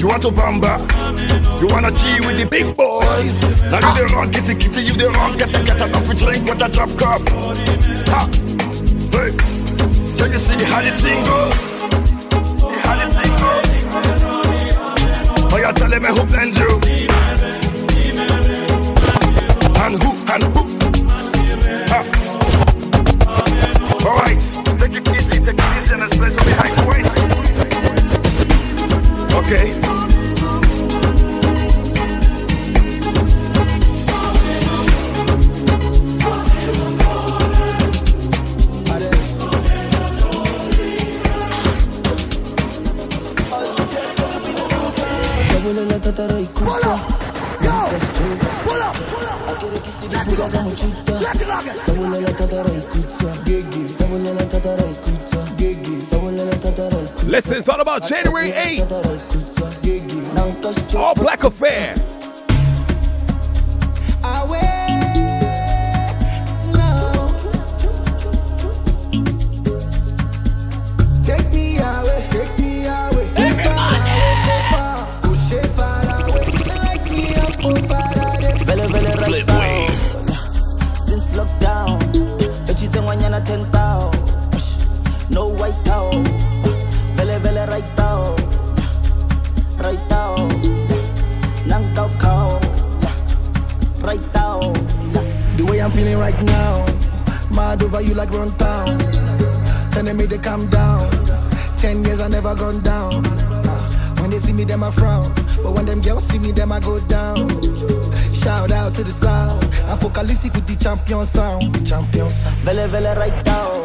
You want to bamba? You wanna G with the big boys? Now you the wrong kitty kitty, you the wrong get a get a coffee drink with a drop cup. Ha, hey, so you see how the thing goes? How the thing goes? Oh, you telling me who blend you? And who and who? Ha. All right, take it easy, take it easy, and let's play some behind the. Okay. Sabole la tatara ikuta Mantas chufas Akere kisidi buga kama chuta Sabole la tatara ikuta Gigi. Sabole la tatara ikuta Gigi. Sabole la tatara ikuta Listen, it's all about January 8th. All Black Affair. When ten. No white tao. Vele, vele, right tao. Right. Nang tao kao. Right. The way I'm feeling right now. Mad over you like run town. Telling me to calm down. Ten years I never gone down. When they see me, them I frown. But when them girls see me, them I go down. Shout out to the sound. I'm focalistic with the champion sound. Champion sound. Vele vele right now.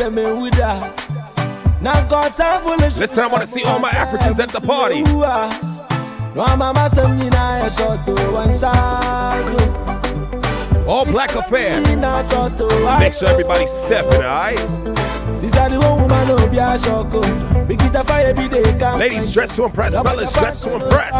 And me with her. Now cause I'm foolish. Listen, I want to see all my Africans at the party. No, I'm a mass of me now, a shot to one side. All black affair. Make sure everybody's stepping, alright? Ladies dress to impress, fellas dress to impress.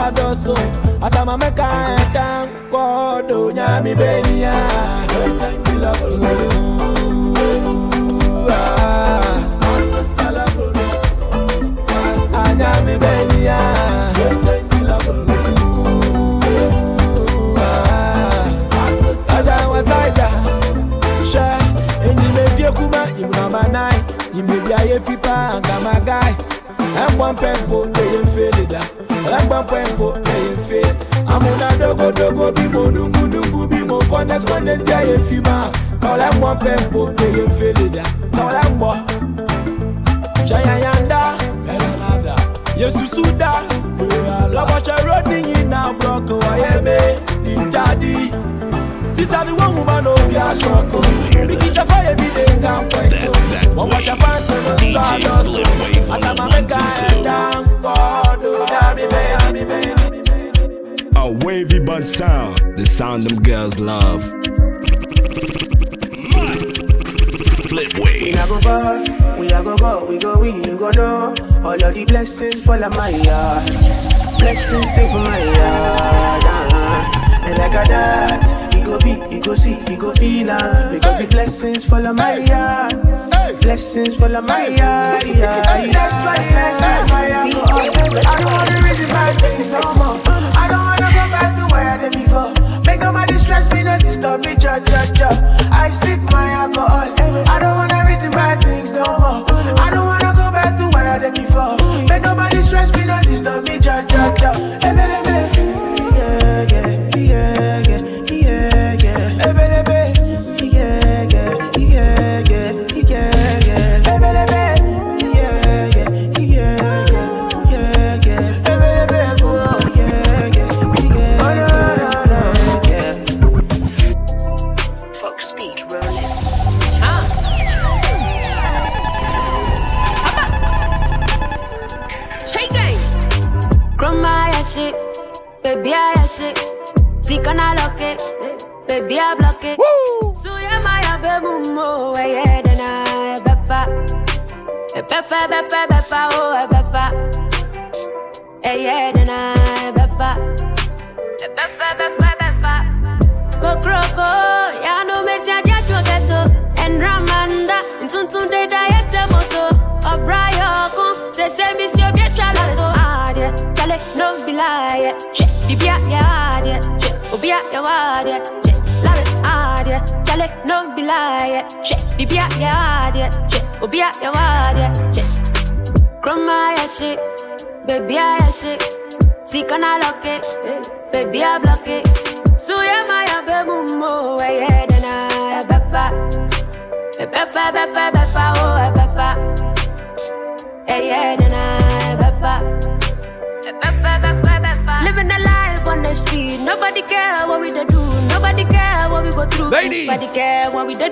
appetizer. Sure, and you kuma, you mama nine, you may be a I'm a guy. I'm one pempo, they ain't faded. I'm one pempo, they ain't faded. I'm on a dogo dogo, be more dungu dungu, be more corners, corners, guy, a fima. Call I'm one pempo, they ain't faded. Call I'm one. Chayayanda, Melanada, Yesusuda, Lobosha Rodney, now Bronco, I am a wáyé mi ní jáde. Sísá ni wọ́n mú máa ní omi aṣọ tó. Bí kì í ṣe fáyé mi lè ga pẹ̀ tó. Wọ́n wọṣẹ fáṣẹ ló ń sọ àdọ́sọ. Àtàmà mẹ́ka ẹ̀dá ń kọ́ ọdún dábì bẹ́ẹ̀ dábì bẹ́ẹ̀. A wavy bud sound, the sound them girls love. Flip We wave. a go go, we a go go, we go we, you go know. All of the blessings fall on my yard. Blessings stay for my yard. Uh-huh. And like a that, you go be, you go see, you go feel uh, Because the blessings fall on my yard. Blessings fall on my. Yeah, That's why I set fire go up. I don't wanna reason bad things no more. I don't wanna go back to where I did before. Make nobody stress me, no disturb me, cha cha cha. I sip my alcohol. Yeah. Shit, be ya, yeah, yeah. Shit, oh, be ya, yeah, yeah. Shit, grandma, yeah, shit. Baby, I yeah, shit. See, can I lock it? Baby, I block it. So, yeah, my, yeah, baby, mo, yeah, then I, befa. Befa, befa, befa, oh, befa. Hey, yeah, then I befa. Befa, befa, befa. Living the life on the street. Nobody care what we do. Nobody care what we go through. Ladies. Nobody care what we do.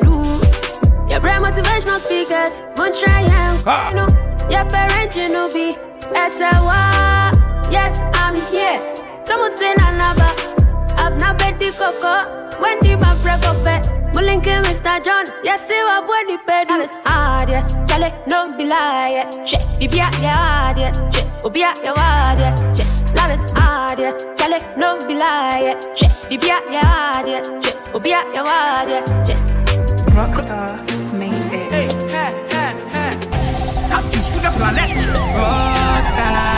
Your brand motivational speakers. Won't try and you know. Your parent, you know, be. SLY. Yes, I'm here. Someone say. I've not bet the coco. When the man break up bet. Mulinki Mr. John. Yes, see what when the bed is hard, yeah. Charlie, no be lie, yeah. Shit, be be hard, yeah. Shit, oh be yeah, hard, yeah. Shit, love is hard, yeah. Charlie, eh, no be lie, yeah. Shit, be be yeah, hard, yeah. Shit, oh be yeah, hard, yeah. Shit. Rockstar made it. Hey, hey, hey, hey. Happy to the planet. Rockstar.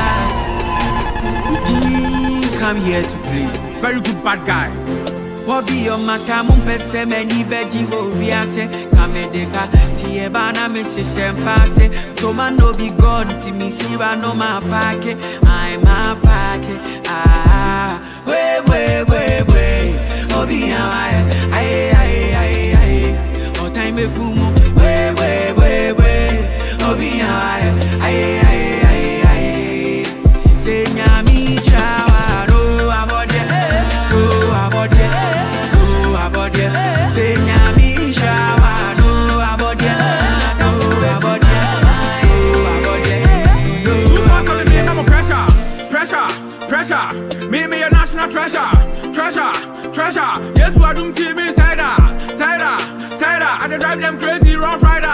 We didn't come here to play. Very good bad guy. Wabi yo maka mumpese meni beji wo biase Kamedeka tiye bana me shishe mpase Toma no be God ti mi shiva no ma pake. I'm a pake Ah, we we we we. Obi awaye Aye aye aye aye. O time be kumu. We we we we. Obi awaye Aye aye aye Yes, what do team inside Cider, cider. I dey drive them crazy, rough rider,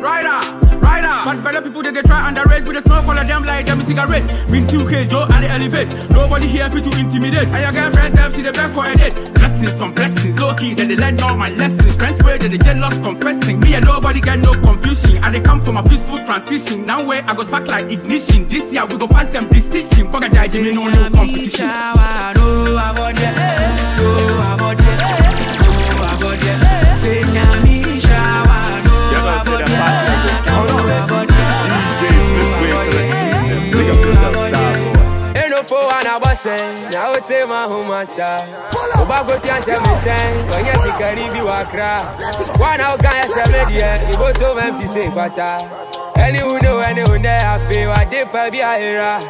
rider, rider. But better people that they try and underrate with the smoke all of them like them cigarette. Mean 2K, Joe, and the elevate. Nobody here fit to intimidate. And your girlfriends have see the back for a date. Blessings from blessings, low key, that they learn all my lessons. Friends pray that they lost confessing. Me and nobody get no confusion. And they come from a peaceful transition. Now where I go spark like ignition. This year we go pass them distinction. Fuck a judge, me no no competition. No, about yeah, now I take my home, my side. Obago si ashe me yes, he carry be wakra. One out guy, I said, media, you go to empty say, bata. Any who know, any who there, I feel, I dip, a hera.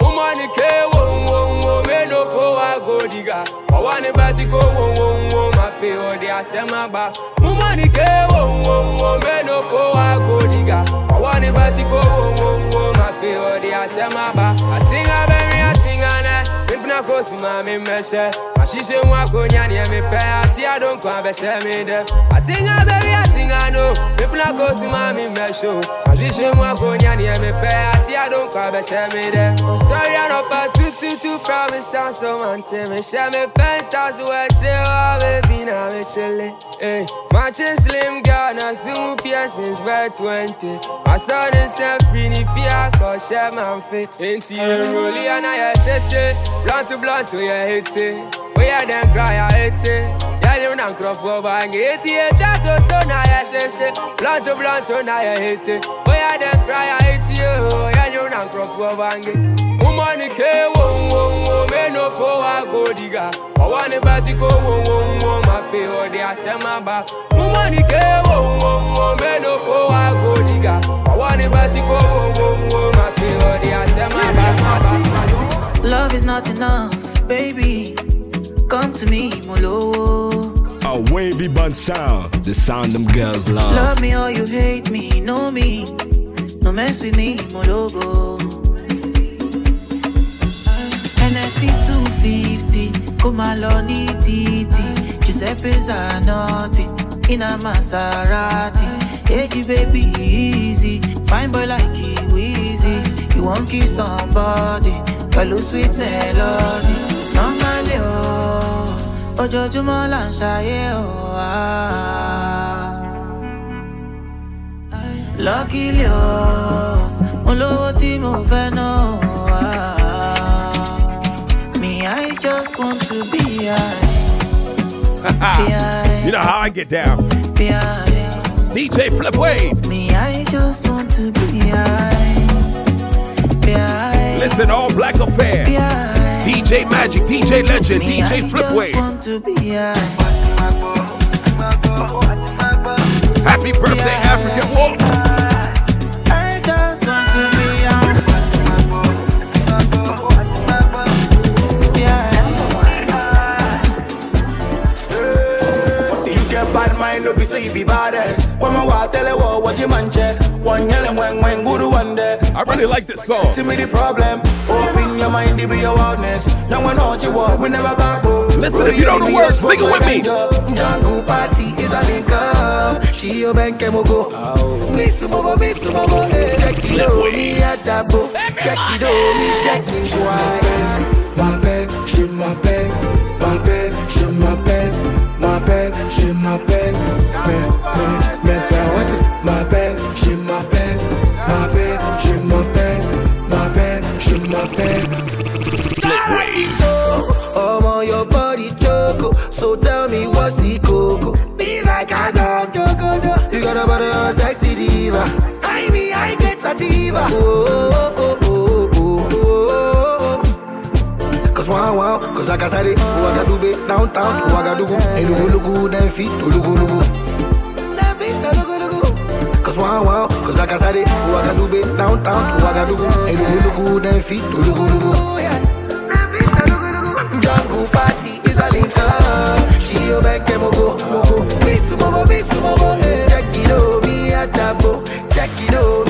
Woman, ke, wo, wo, wo, me eh, no four, I go digga. I want to bat go, wo, wo, wo, my feel, they are sema ba. Woman, ke, wo, wo, wo, me eh, no four, I go digga. I want to bat go, wo, wo, wo, my feel, they are sema ba. I think I bury, I think I know. Mpina kosi ma mi meshe Mashishe mwa konya ni emi pe Ati adon kwa beshe mi de Atinga baby atinga no Mpina kosi ma mi meshe Mashishe mwa konya ni emi pe Ati adon kwa beshe mi de I'm sorry I don't pa two two two from the sound so mante Me she me we chill oh baby na me chille Eh, matching slim girl na sumu piercings wear 20 My son is a free ni fear cause she man fit Ain't you rolly and I she Blunt to blunt to your hate it We are them cry I hate it Yeah, you don't crop for bang it Yeah, chat to so na ya she she. Blunt to blunt to na ya hate it We are them cry I hate you. You don't crop for bang it Woman ke wo wo wo me no fo I go diga I want to bati go wo wo wo my fe o de asema ba Woman ke wo wo wo me no fo I go diga I want to bati go wo wo wo my fe o de asema ba Love is not enough, baby. Come to me, Molo. A wavy bun sound, the sound them girls love. Love me or you hate me, know me. No mess with me, Mologo. NSC 250, Kumaloni TT. Giuseppe Zanotti, in a Maserati. Hey, baby, easy. Fine boy like you, easy. You won't kiss somebody, pẹ̀lú sweet melody. Normally, oh, ojoojúmọ́ là ń ṣayé. Luckily, oh, mo lówó tí mo fẹ́ náà. Me, I just want to be high. you know how I get down. Be high. DJ Flipwave. Me, I just want to be high. Be high. All black affair. DJ Magic, DJ Legend, DJ I Flip just Wave. want to be high. Happy birthday, African Wolf. I just want to be high. You get bad mind, no be say you be baddest. When my wa tell you what what you manche. One yelling when when guru one day. I really like this song. To me the problem. Oh, Open your mind, be your wildness. Now when all you want, we never back up. Listen, if you know the words, sing it with me. Jungle party is a link up. She your bank and go. Miss Bobo, Miss Bobo. Eh, check it out, me at that book. Check it out, me check it. Why? My bed, she my bed. My bed, she my bed. My bed, she my bed. My bed, my bed. My bed, she my bed. My bed, she my bed. Flipwave. Oh, oh, your body choco. So tell me what's the coco? Be like a dog, go, go, go. You got a body of a sexy diva. I mean, I get sativa. Oh, oh, oh, oh, oh, oh, oh. Cause wow, wow, cause like I said it, I got do downtown, I got do go. Hey, look, look, look, them feet, oh, wow, wow, cause like I it, got do be downtown, do go. Hey, look, look, them feet, look, look, look. Jungle party is a link up. She your back and go, go. Miss Bobo, Miss Bobo. Eh. Check it out, me at. Check it out,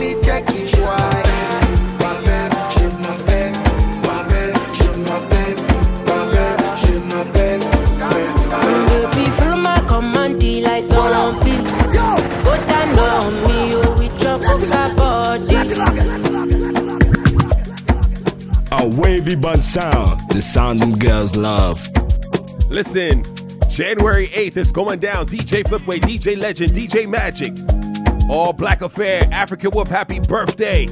sound, the sound them girls love. Listen, January 8th is going down. DJ Flipwave, DJ Legend, DJ Magic. All Black Affair, African Whoop, happy birthday.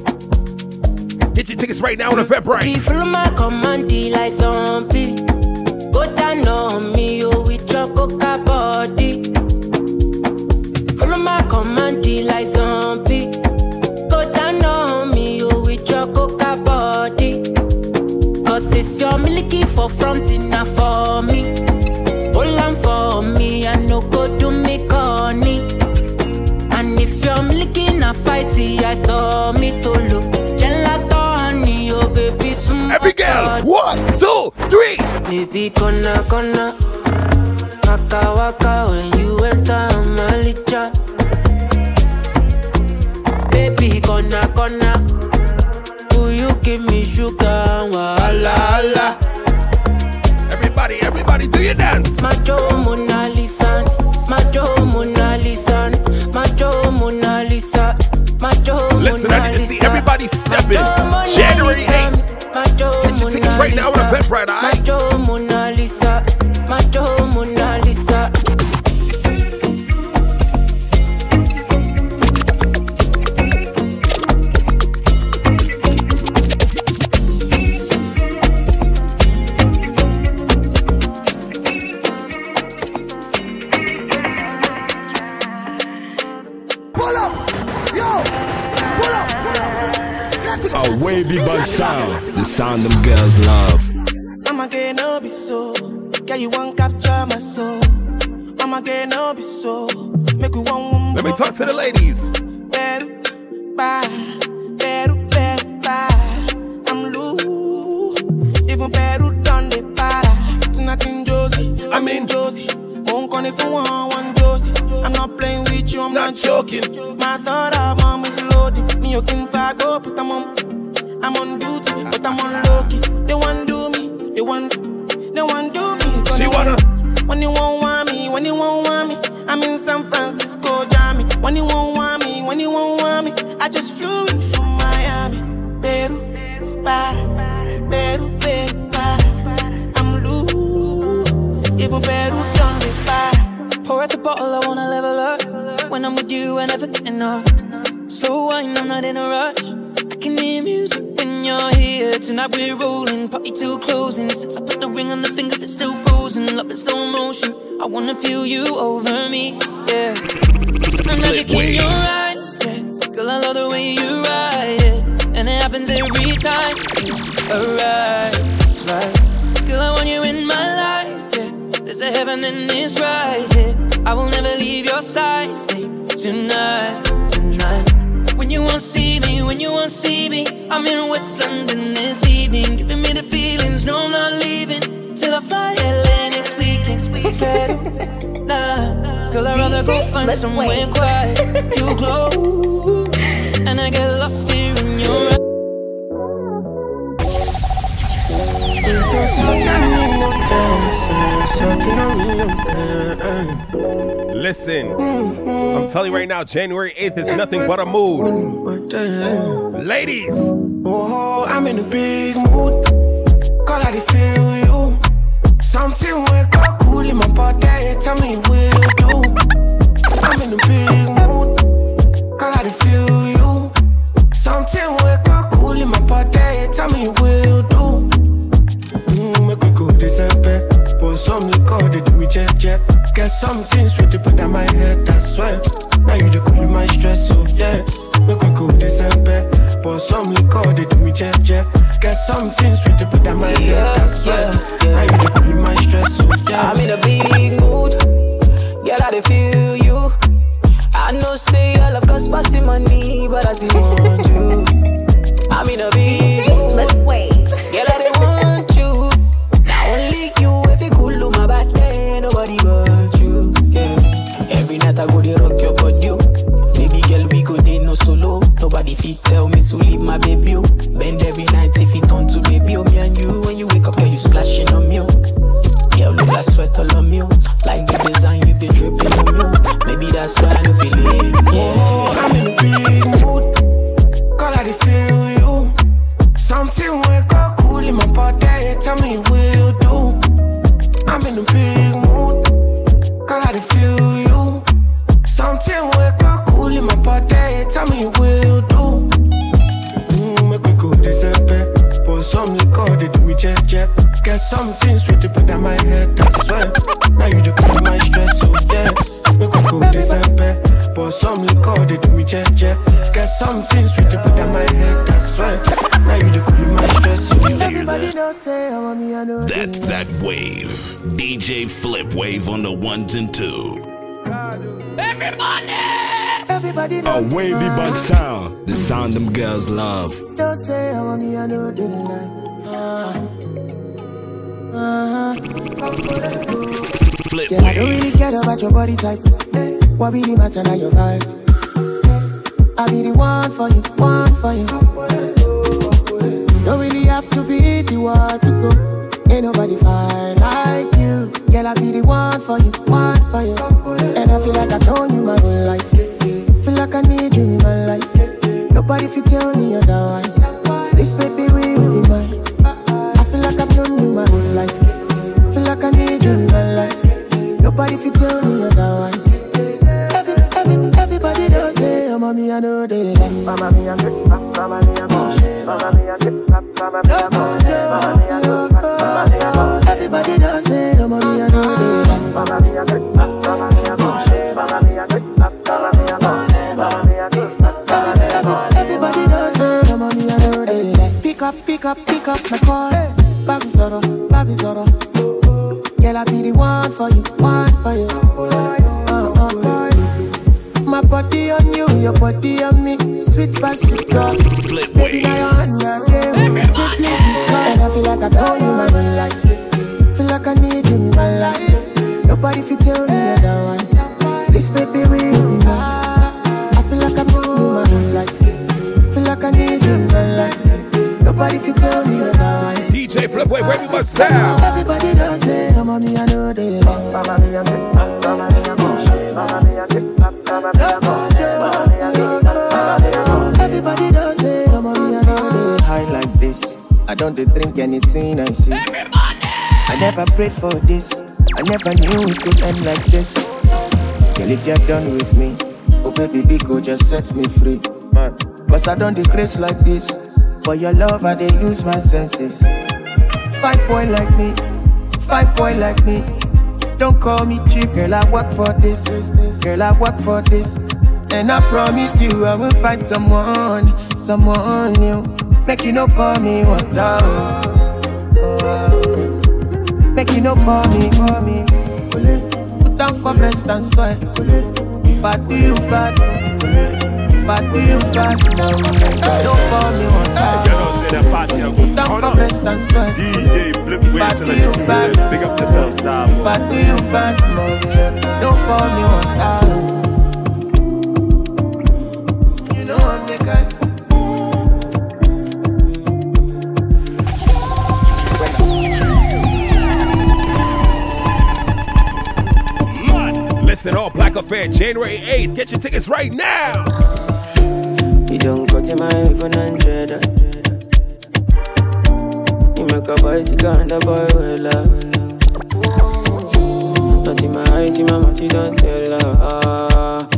Get your tickets right now on Eventbrite. People my command like zombie. Go down on me, oh, with your coca body. Milky for front for me. Hold for me, I no go do me corny. And if you're milky na fighty, I saw me to look. Gelato honey, oh baby, some Every girl, one, two, three. Baby, gonna, gonna. Waka, waka, when you enter my licha. Baby, gonna, gonna. Will you give me sugar? Wala, wala. Everybody, everybody, do your dance. Macho Mona Lisa, Macho Mona Lisa, Macho Mona Lisa, Listen, I need to see everybody stepping. January 8th. Macho Get your tickets right now on Eventbrite, all right? Macho Mona Lisa, sound, the sound them girls love. I'ma get no be so. Girl, you want capture my soul. I'ma get no be so. Make you want Let me talk to the ladies. better, bye, better, better, bye. I'm loose. Even better done the para. Tonight in Josie, I'm in Josie. Won't call if you want one Josie. I'm not playing with you, I'm not, joking. My thought of mom is loaded. Me, you can fag up, but I'm on. I'm on duty, but I'm on low key. They want do me, they want, they want do me. She wanna. When you won't want me, when you won't want me, I'm in San Francisco, Jammy. When you won't want me, when you won't want me, I just flew in from Miami. Peru, para, Peru, Peru, para. I'm loose, even Peru done me para. Pour out the bottle, I wanna level up. When I'm with you, I never get enough. Slow wine, I'm not in a rush. Can hear music when you're here. Tonight we're rolling, party till closing. Since I put the ring on the finger, it's still frozen. Love in slow motion. I wanna feel you over me, yeah. Magic in your eyes, yeah. Girl, I love the way you ride it, and it happens every time. Alright, that's right. Girl, I want you in my life, yeah. There's a heaven and it's right here. I will never leave your side. Stay tonight, tonight. When you won't see when you won't see me, I'm in West London this evening, giving me the feelings. No, I'm not leaving till I fly LA next weekend. We better, nah, girl, I'd rather go find somewhere quiet. You glow, and I get lost in Listen, I'm telling you right now, January 8th is nothing but a mood. Ladies, Oh, I'm in a big mood. Call I feel you. Something wake up cool in my body. Tell me will do. I'm in a big mood. Call I feel you. Something wake up jet. Get something sweet to put on my head. that's swear. Now you the cool my stress, so yeah. Make we go December. But some liquor they do me jet yeah. Get something sweet to put on my head. I swear. Now you the cool my stress, so yeah. I'm in a big mood. Girl, I feel you. I know say all love us passing money, but I still want you. I'm in a big I go dey rock your body. oh. Baby girl, we go dey no solo. Nobody fit tell me to leave my baby. oh. Bend every night if it turn to baby. Oh, me and you when you wake up, girl, you splashing on me. oh. Yeah, look like sweat all on me. oh. Like the design you be dripping on me. oh. Maybe that's why I don't feel it. Yeah, Get some things with the put on my head, I swear. Now you the cool my stress, so. Everybody don't say I'm me, I know That's that wave. DJ Flipwave on the ones and two. Everybody A don't wavy but sound. The sound them girls love. Don't say I'm a me, I know the line. Uh-huh. Flip Yeah, I don't really care about your body type. What really matter now your vibe? I be the one for you, one for you. Don't really have to be the one to go. Ain't nobody fine like you. Girl, I be the one for you, one for you. And I feel like I've known you my whole life. Feel like I need you in my life. Nobody fi tell me otherwise. This baby will be mine. I feel like I've known you my whole life. Feel like I need you in my life. Nobody fi tell me otherwise. Say, oh, mommy, know they like. Mama, me. Mama, me. Mama, me. Mama, me. Mama, me. Mama, me. Everybody does say, oh, mommy, I know they like. Mama, me, I'm good. Mama, me, I'm. Mama, me, I'm. Mama, me, I'm. Mama, me, I'm. Everybody does say, oh, mommy, I know they like. Pick up, pick up, pick up my call. Baby Zoro, baby Zoro. Girl, I be the one for you, one for you. Uh, uh, uh. My body on you, your body on me. Sweet. Baby, now you're on your game. Simply because. And I feel like I know you my whole life. Feel like I need you in my life. Nobody fi tell me otherwise. This baby will be mine. I feel like I know you my whole life. Feel like I need you in my life. Nobody fi tell me otherwise. DJ Flipwave, where everybody sound. Everybody does say, oh, mommy, I know I don't drink anything I see. I never prayed for this. I never knew it could end like this. Girl, if you're done with me, oh baby, big go just set me free. Cause I don't disgrace like this. For your love, I dey lose my senses. Fight boy like me, fight boy like me. Don't call me cheap, girl. I work for this, girl. I work for this, and I promise you I will find someone, someone new. Make you no pour me water, oh, oh. make you no pour me, pour me. Put down for breast and sweat. If I do you bad, if I do you bad, no, don't pour me water. You know, say that party a good Down for breast and sweat. DJ Flip If I Wave, do select you bad. Big up yourself, star If I boy. do you bad, no, don't pour me water. Black Affair, January 8th. Get your tickets right now. You don't go to my iPhone hundred. You make a bicycle and a boy well love. Not in my eyes, in my mouth, you don't tell her.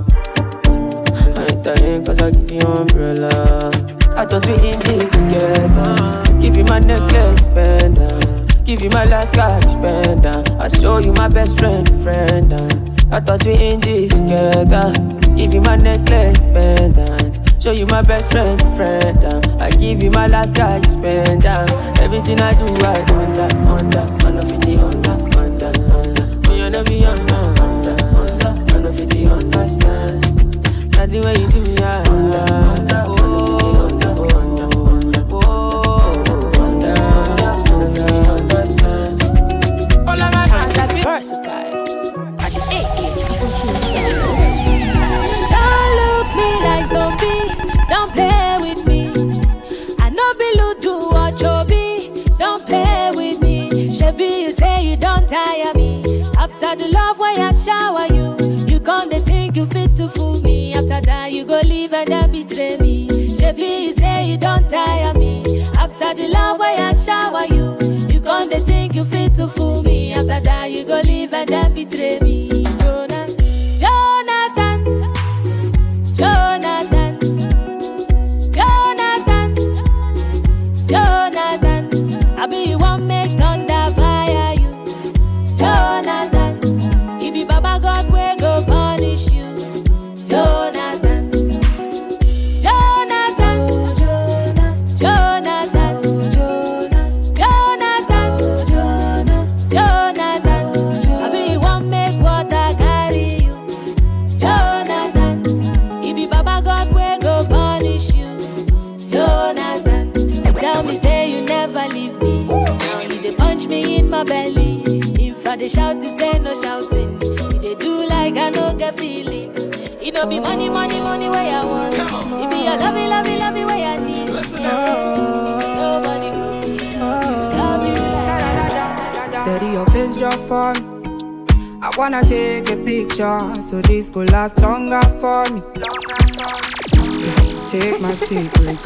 I ain't telling cause I give you umbrella. I thought we in this together. Give you my necklace, pendant. Give you my last cash, pendant. I show you my best friend, friend. I thought we in this together. Give you my necklace, pendant. Show you my best friend, friend. I give you my last cash, pendant. Everything I do, I under, under, under 50, under, under, under. Oh, you never be under, under, under, under 50, understand. Nothing when you do me, I under, under, the love where I shower you, you to think you fit to fool me. After that, you go leave and then betray me. Shebi, you say you don't tire me. After the love where I shower you, you to think you fit to fool me. After that, you go leave and then betray me.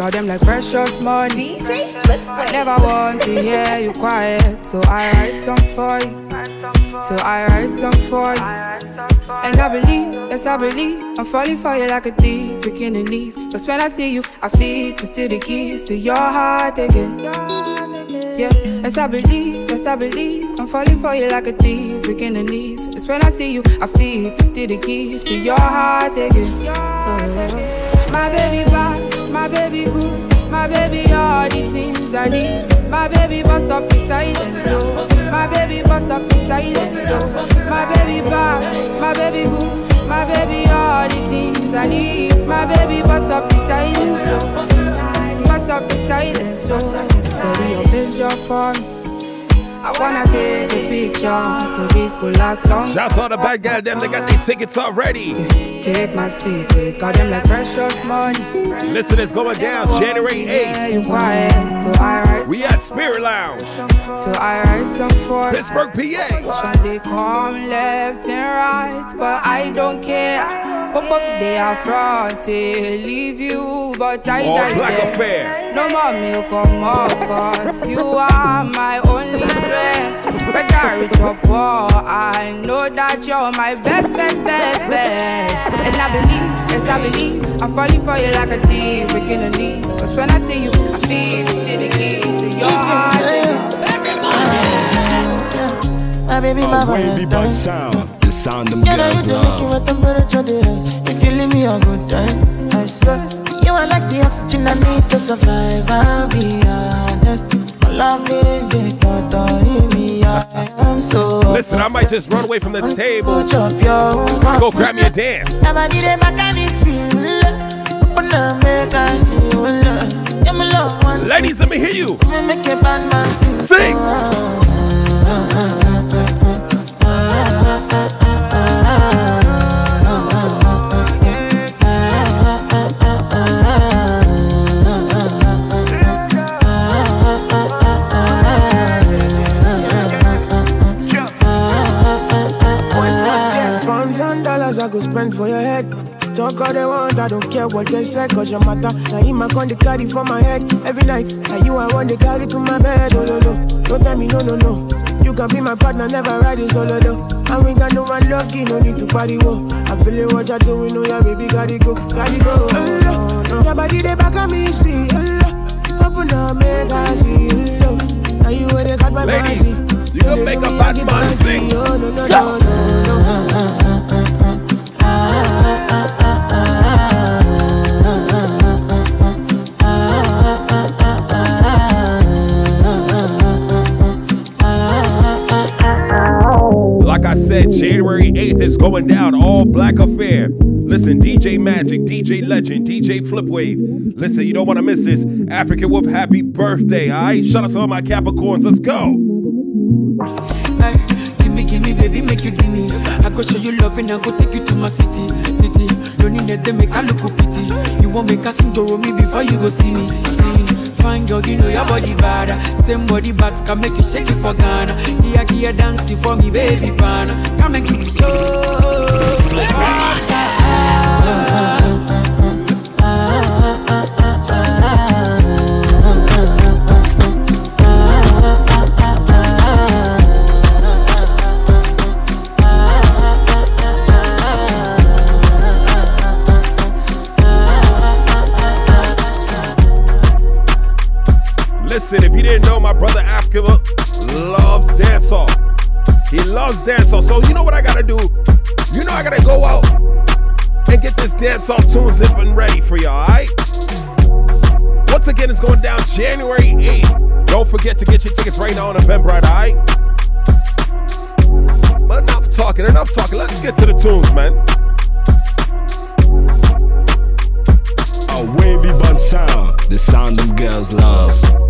Secrets, them like precious money. I never want to hear you quiet, so I write songs for you. So I write songs for you. And I believe, yes, I believe, I'm falling for you like a thief, breaking the knees. Just when I see you, I feel to steal the keys to your heart again. Yeah, yes, I believe, yes, I believe, I'm falling for you like a thief, breaking the knees. Just when I see you, I feel to steal the keys to your heart again. Oh. My baby bad, my baby good, my baby all the things I need. My baby bust up the silence, so my baby bust up the silence, so my baby bad, my baby good, my baby all the things I need. My baby bust up the silence, so bust up the silence, so steady your face just for me. I wanna take a picture so this could last long. Shouts all the bad guy, them they got their tickets already. Take my secrets, got them like precious money. Listen, it's going down January 8th. So I. We at Spirit Lounge. So I write songs for Pittsburgh, PA. They come left and right, but I don't care. But both they are front, say leave you, but I All die Black there. Affair. No more milk come out, cause you are my only strength. Whether rich or poor, I know that you're my best, best, best, best. And I believe, yes, I believe, I'm falling for you like a thief, breaking the knees. Cause when I see you, I feel it's still the keys to your heart. My baby, my A wavy bun sound, the sound them You girls love. my temperature rise. If you leave me a good time, I swear you are like the oxygen I need to survive. I'll be honest. My loving the thought of me. I am so. Listen, I might just run away from this table. Put up your Go grab me a dance. Somebody they back and it's real. Open up, make us see you love. Yeah, my love one. Ladies, let me hear you. Me make a bad man sing. I go spend for your head. Talk all they want, I don't care what they say, cause your matter. Now him I con the carry for my head every night. Now you I want the carry to my bed, oh no no. Don't tell me no no no. You can be my partner, never ride it solo though. And we got no one lucky, no need to party whoa. I'm feeling what you're doing, oh yeah, baby, gotta go, gotta go. Oh, no. Your body they back at me, sweet, oh, no. Open up, make I see you, oh. Now you where they got my Ladies, fancy. you can make a bad man sing. Oh, no, no, no, no, no. Said, January 8th is going down. All Black Affair. Listen, DJ Magic, DJ Legend, DJ Flipwave. Listen, you don't want to miss this. African Wolf, happy birthday, all right? Shout out to all my Capricorns. Let's go. Gimme, gimme, baby, make you gimme. I go show you love and I go take you to my city, city. Don't need them, make I look pity. You want make sing Joro me before you go see me. Fine girl, you know your body bad. Same body bad can make you shake it for Ghana. Here, here, dancing for me, baby, pan. Come make it Listen, oh. My brother Africa loves dancehall. He loves dancehall. So you know what I gotta do? You know I gotta go out and get this dancehall tune zipping ready for y'all, alright? Once again, it's going down January 8th. Don't forget to get your tickets right now on Eventbrite, alright? But enough talking, enough talking. Let's get to the tunes, man. A wavy bun sound, the sound them girls love.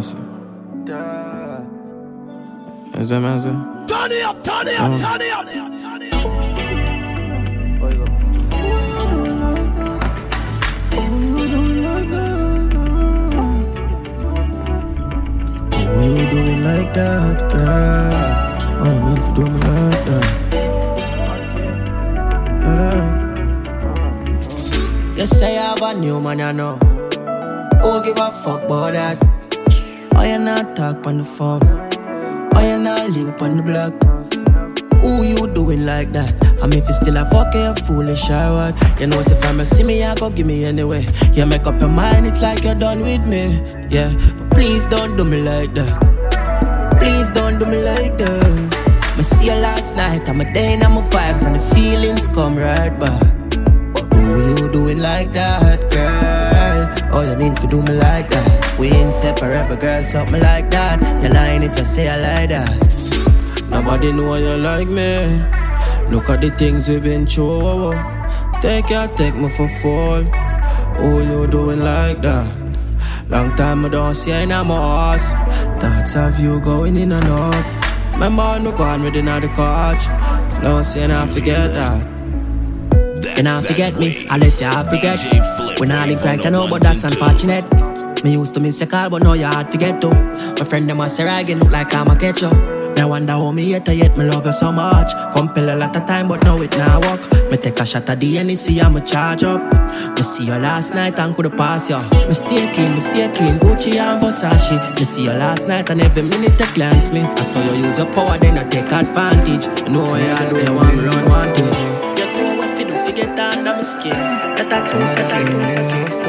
See? I know that me I. Is that me Turn it up, turn it up, turn it up, oh, turn it up. What you doing like that, girl? Oh, I mean, for doing me like that. You say I have a new man, I know. Who give a fuck about that? Why you not talk on the phone? Why you not link on the block? Who you doing like that? I mean, if you still a fuck you foolish or what? You know, if I'm see me, I go give me anyway. You make up your mind, it's like you're done with me. Yeah, but please don't do me like that. Please don't do me like that. I see you last night, I'm a day and I'm a vibes, and the feelings come right back. Who you doing like that, girl? Oh, you need to do me like that. We ain't separate, girl, something like that. You're lying if you say I like that. Nobody know you like me. Look at the things we've been through. Take ya, take me for fall. Who you doing like that? Long time I don't see in my. Thoughts of you going in and out. Remember, I'm going with another coach. No, saying I forget that. You not forget me, I let you forget. When I live right, I know, but that's unfortunate. Me used to miss your call, but now you hard to get too. My friend them a say again look like I'm a catch up. Me wonder how me hate yet me love you so much. Compel a lot of time, but now it now work. Me take a shot at the NEC, I'ma charge up. Me see you last night and coulda pass you. Me stay me stay Gucci and Versace. Me see you last night and every minute you glance me. I saw you use your power, then I take advantage. You know what I do, you want me run one two. You know what fi do, fi get under my skin. That I can, that I.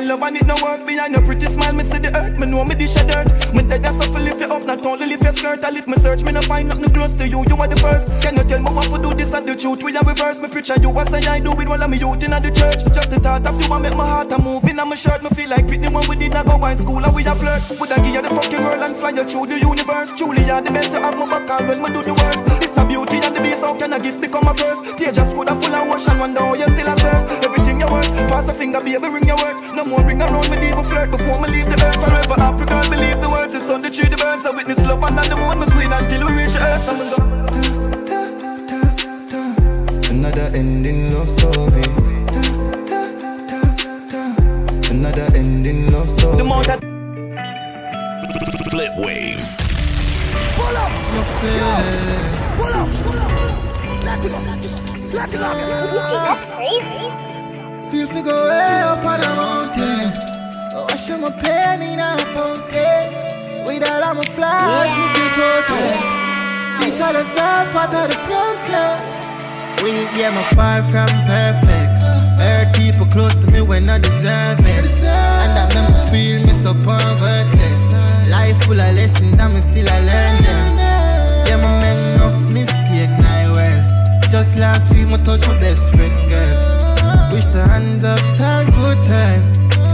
Try love and it no work behind your pretty smile. Me see the earth, me know me dish a dirt. Me dead as if lift you up, not only lift your skirt. I lift me search, me no find nothing close to you. You are the first. Can you tell me what to do this and the truth? We are reverse. Me preach and you what say I do with all of me youth in the church. Just the thought of you and make my heart a move in my shirt. Me feel like Whitney when we did not go by school and we a flirt. Would I give you the fucking world and fly you through the universe? Truly, you're the best. You have my back when me do the worst. It's a beauty and the beast. How can a gift become a curse? Teardrops could have full of ocean. Wonder how you still a surf. Everything you work, pass a finger, baby, ring your work. No more ring around me, leave a flirt before me leave the earth. Forever happy, girl, believe the words. It's on the tree, the birds. I witness love and on the moon, my queen until we reach earth. I'm gonna Another ending love story. Another ending love story. The more that Flipwave. Pull up. No fear. Pull up, pull up. Let it go. Let it go. Feel to go way up on a mountain. Oh, I show my pain in a fountain. With all of my flaws, me still protect. These are the sad part of the process. We yeah, my far from perfect. Hurt people close to me when I deserve it. And that make feel me so worthless. Life full of lessons, I'm still a learn them. Yeah, my make enough mistake now well. Just last week, my touch my best friend girl. Wish the hands of time could turn.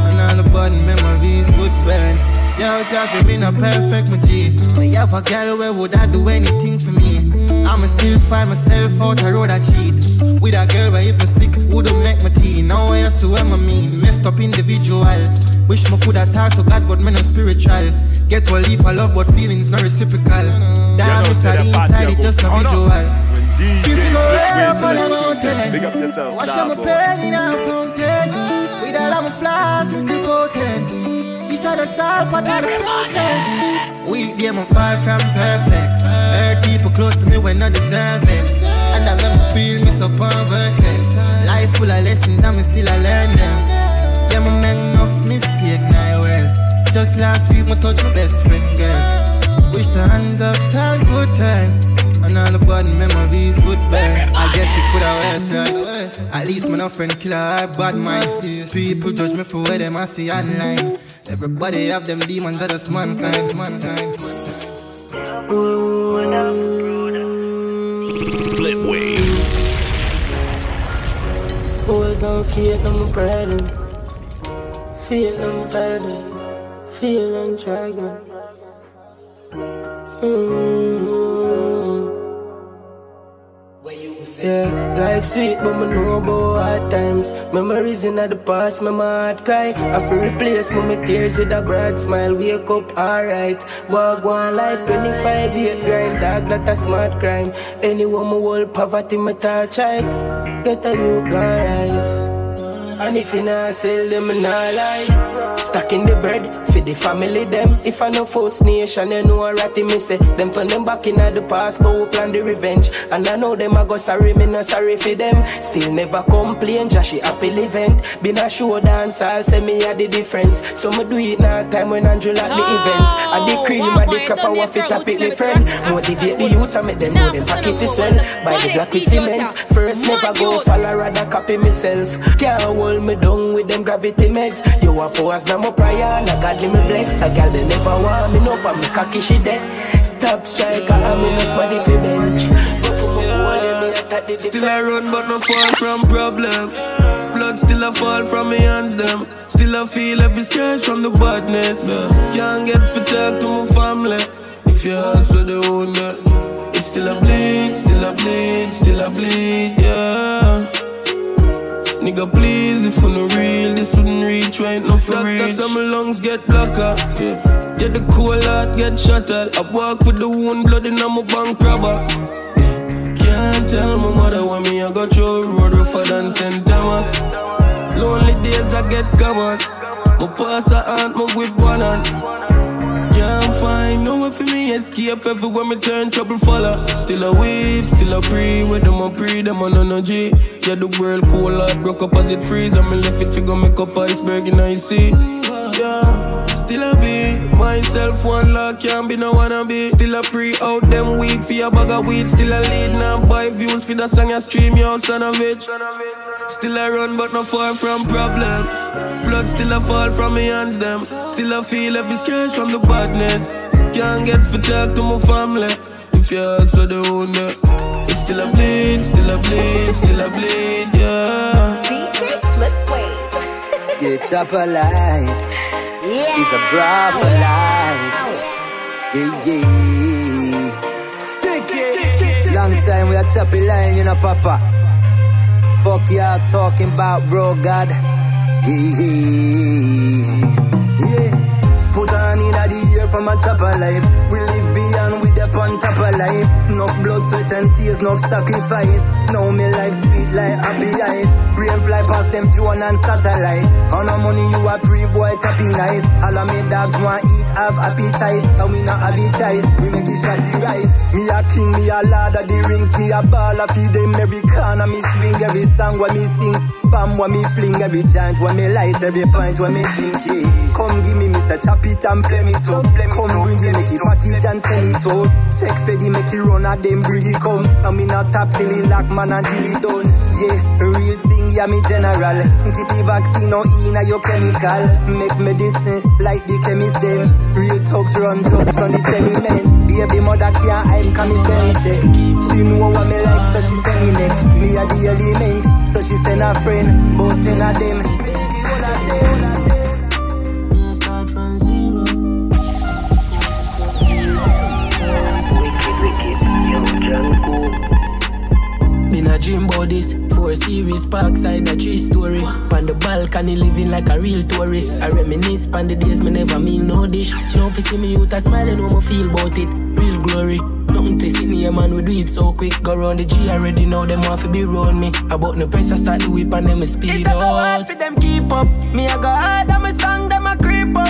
And all the bad memories would burn. Yo, Javi, me not perfect, my G. But you have a girl where would I do anything for me? I'ma still find myself out a road I cheat. With a girl where if me sick, wouldn't make my tea Now I see what I mean, messed up individual. Wish me coulda talk to God, but me no spiritual. Get one leap of love, but feelings not reciprocal. Damn, it's inside, it just a visual Feel to go way up on a mountain Big up yourself, Wash out my pain in a fountain. With all of my flaws, me still potent. This are the salt part of the process. We yeah, I'm far from perfect. Hurt people close to me when I deserve it And make me feel me so worthless Life full of lessons, I'm still I learn them. Yeah, me make enough mistake now well. Just last week, me touch my best friend girl. Wish the hands of time could turn and all the bad memories would burn. I guess it could have worse, right? At least my no friend killer I bad mind. People judge me for where them I see online. Everybody have them demons of just mankind, mankind. Flip wave. Boys on feet, I'm proud Feel them try again. Feel and try again. Yeah, life sweet, but me know about hard times. Memories in the past, my heart cry. I feel replace my tears with a bright smile. Wake up, alright. Walk one life, 25 year grind. Dog, that a smart crime. Anyone my whole poverty, my touch right. Get a you rise. And if you not sell them, I lie. Stacking the bread for the family them. If I know First Nation, you know a ratty me say. Them turn them back in at the past, but we plan the revenge. And I know them I go sorry, me not sorry for them. Still never complain, Joshy happy event. Been a show dance, I'll say me a the difference. So me do it now time when Andrew like the events. I the cream, I the crap, I want fit up it, me friend. Motivate the youths, I make them know them pocket is well. Buy the black with cements. First never go follow, rather copy myself. Can't hold me down with them gravity meds. You a pause now my prayer, and I God me blessed. A girl they never want. Me no, but me cocky she dead. Top striker, I'm in a smarty fi bench. Go for my yeah, me Still I run but no fall from problems Blood still a fall from my hands them. Still I feel every scratch from the badness. Can't get for talk to my family. If you ask for the own that It still a bleed, still a bleed, still a bleed, yeah Nigga, please, if you no real, this wouldn't reach right now for Doctor, reach. some lungs get blocker. Yeah. Get the cool heart, get shattered. I walk with the wound, blood in my bank robber. Can't tell my mother when me I got through road rougher than St. Thomas. Lonely days I get covered. My pass a aunt, my whip one hand. No way for me escape everywhere me turn trouble follow. Still a weep, still a pray, with them a pray, them on energy. Yeah, the world cool heart broke up as it freeze, and me left it figure make up iceberg in I see. Yeah, still a be myself one lock, can't be no wanna be. Still a pre out them weed for a bag of weed, still a lead now buy views for the song I stream, yo son of bitch. Still I run, but not far from problems. Blood still a fall from my hands, them. Still I feel every scratch from the badness. Can't get for talk to my family. If you ask for the owner, eh. it's still a bleed, still a bleed, still a bleed, yeah. Yeah, chopper life is a proper life. Yeah, yeah. Long time we a choppy line, you know, Papa. Fuck y'all talking about, bro, God. Yeah, yeah. A chopper life. We live on top of life. No blood, sweat, and tears, no sacrifice. Now me life sweet like happy eyes. Brain fly past them drone and satellite. On no money, you a pre boy, copy nice. All of me dogs want eat, have appetite. And we not have a choice, we make it shotty rice. Me a king, me a lord of the rings. Me a ball, I feed them every corner. Me swing every song when me sing. Bam when me fling every chant when me light every point when me drink yeah. Come give me Mr. Chop it and play me too. Come bring it, make it package and send it out. Check for the make it run at them bring it come. And me not tap till it lock man until it done. Yeah, real thing, yeah me general. Keep the vaccine no in uh, your chemical. Make medicine like the chemist them. Real thugs run drugs from the tenements. Baby mother hide, come me send check. She know what me like, so she send me next. Me a the element, so she send her friend. Both ten of them. Been a dream about this. Four series, parkside, a tree story. On the balcony, living like a real tourist. I reminisce on the days me never mean no dish. She don't see me youth, I smiling when I feel about it. Real glory. Nothing to see me, man, we do it so quick. Go round the G already know them want to be round me. About the press, I start the whip and them a speed it up. hard for them keep up. Me, I go hard, I'm a song, them a creep up.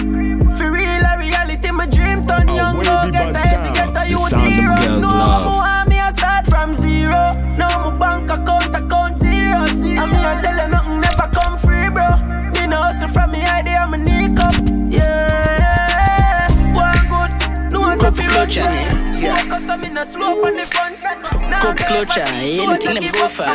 For real, a reality, my dream turn young. Go get a heavy, get a youth sound them hero. girls No love. From zero. Now my bank account, account zero. zero. And me, I tell you nothing, never come free, bro. Me no hustle from me idea, I'm a up. Yeah, one good. No one's a yeah. yeah. Focus, I'm in a slope on the front. Cup clutcher, anything them go for.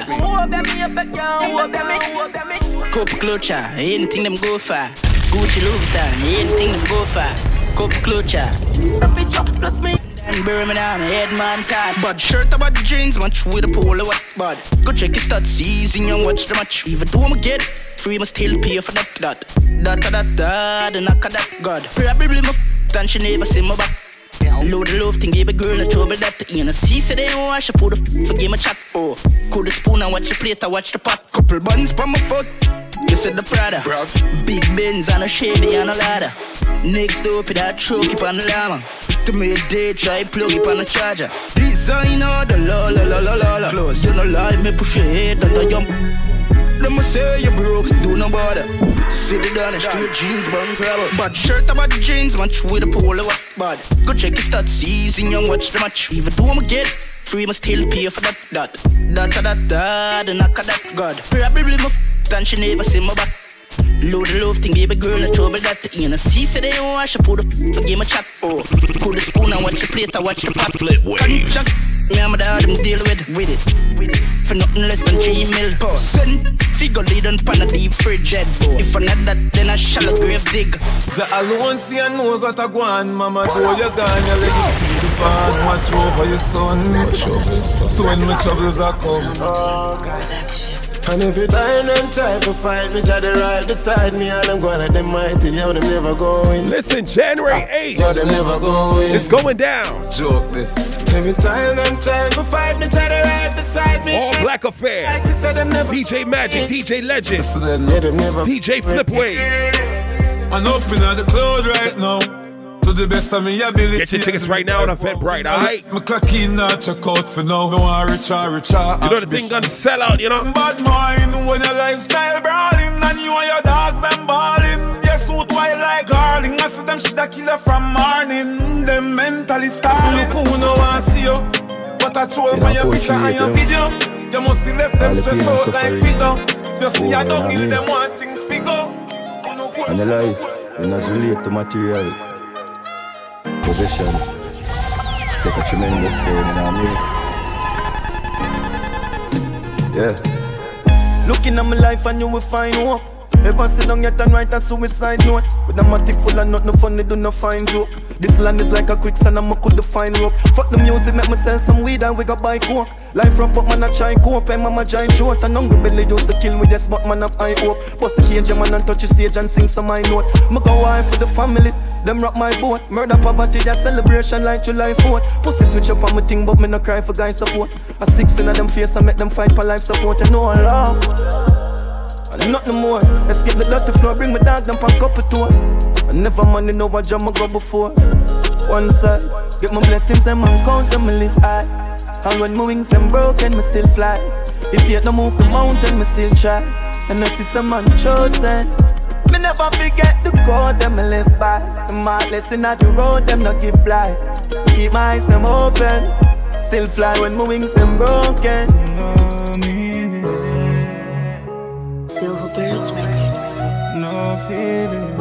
Baby, you back down, baby, baby. Cup clutcher, anything them go for. Gucci Louis Vuitton, anything them go for. Cup clutcher. plus me. And Birmingham, head man time. But shirt about the jeans, match with a polo what bud. Go check your stats, easy and watch the match. Even though I'ma get free, must still pay for that. That, that, that, that, the knock of that God. Probably my f- and she never see my back. Load the love thing, give a girl a trouble that You know, see, say they don't wash, I put the f- for game a chat. Oh, cool the spoon and watch the plate, I watch the pot. Couple buns from my foot. You said the Prada. Big Benz and a Chevy and a ladder. Next door, put that truck up on the llama. To me a day, try plug it on the charger. Designer, the la la la la la la. Close, you know lie, me push your head and the jump. Them a say you broke, do no bother. Sit it down the street, jeans, bun crabber. Bad shirt about the jeans, match with a polo what bad. Go check your stats, easy and watch the match. Even though I'ma get free, must still pay for that. That, that, that, that, that, knock of that God. Probably my f- and she never see my back. Load the love thing, baby girl, no trouble that. You know, see, say they don't wash, I put the f- for game a chat. Oh, cool the spoon and watch the plate, I watch the pot. Flipwave. Chuck, me and my dad, them deal with, with it, with it. For nothing less than three mil. Send figure lead on pan a deep fridge dead boy. If I not that, then I shallow grave dig. Ja alone see and knows what I go on, mama. Though you're gone, you let you see the bad. Watch over your son. Watch over your son. So when my troubles are come. And every time them try to fight me, try to right beside me, and I'm going like them mighty, yo, them never going. Listen, January ah, 8th. Yo, them never going. It's going down. Joke this. Every time them try to fight me, try to right beside me. All Black Affair. Like me said, never DJ Magic, DJ Legend, Yeah, them never DJ Flipwave. I'm up in the cloud right now. To the best of me ability. Get your tickets right now on Eventbrite, alright? Me clock in now, check out for now. No one richer, richer. You know the thing gonna sell out, you know? Bad mind when your lifestyle brawling and you and your dogs them balling. Your suit white like garling. I see them shit a killer from morning. Them mentally starving. Look who no want see you. But I troll You when know, your picture and your video. You must have left them All the stressed pain and out like suffering. Peter. Just see I don't and heal away. them one things figure. And the life, when as relate to material, possession, take a tremendous. Yeah. Looking at my life and you will find hope. Ever sit down yet and write a suicide note. With a matic full of nothing funny, do no fine joke. This land is like a quicksand and I could find rope. Fuck the music, make me sell some weed and we go buy coke. Life rough but man I try cope. And mama giant short And hungry belly used to the kill me, yes but man high hope. Bust the cage man and touch the stage and sing some high note. Me go high for the family, them rock my boat. Murder poverty, that celebration like July 4th Pussy switch up on my thing but me no cry for guy support. A 16 of them face I make them fight for life support. And no one and nothing more. Escape the dirty floor, bring my dog down from couple tour. I never money know what jam I go before. One side, get my blessings and man count them, me live high. And when my wings them broken, me still fly. If yet no move the mountain, me still try. And I see some man chosen. Me never forget the code them me live by. The heartless in the road, them not give fly. Keep my eyes them open. Still fly when my wings them broken. Silverbirds Records. No feeling.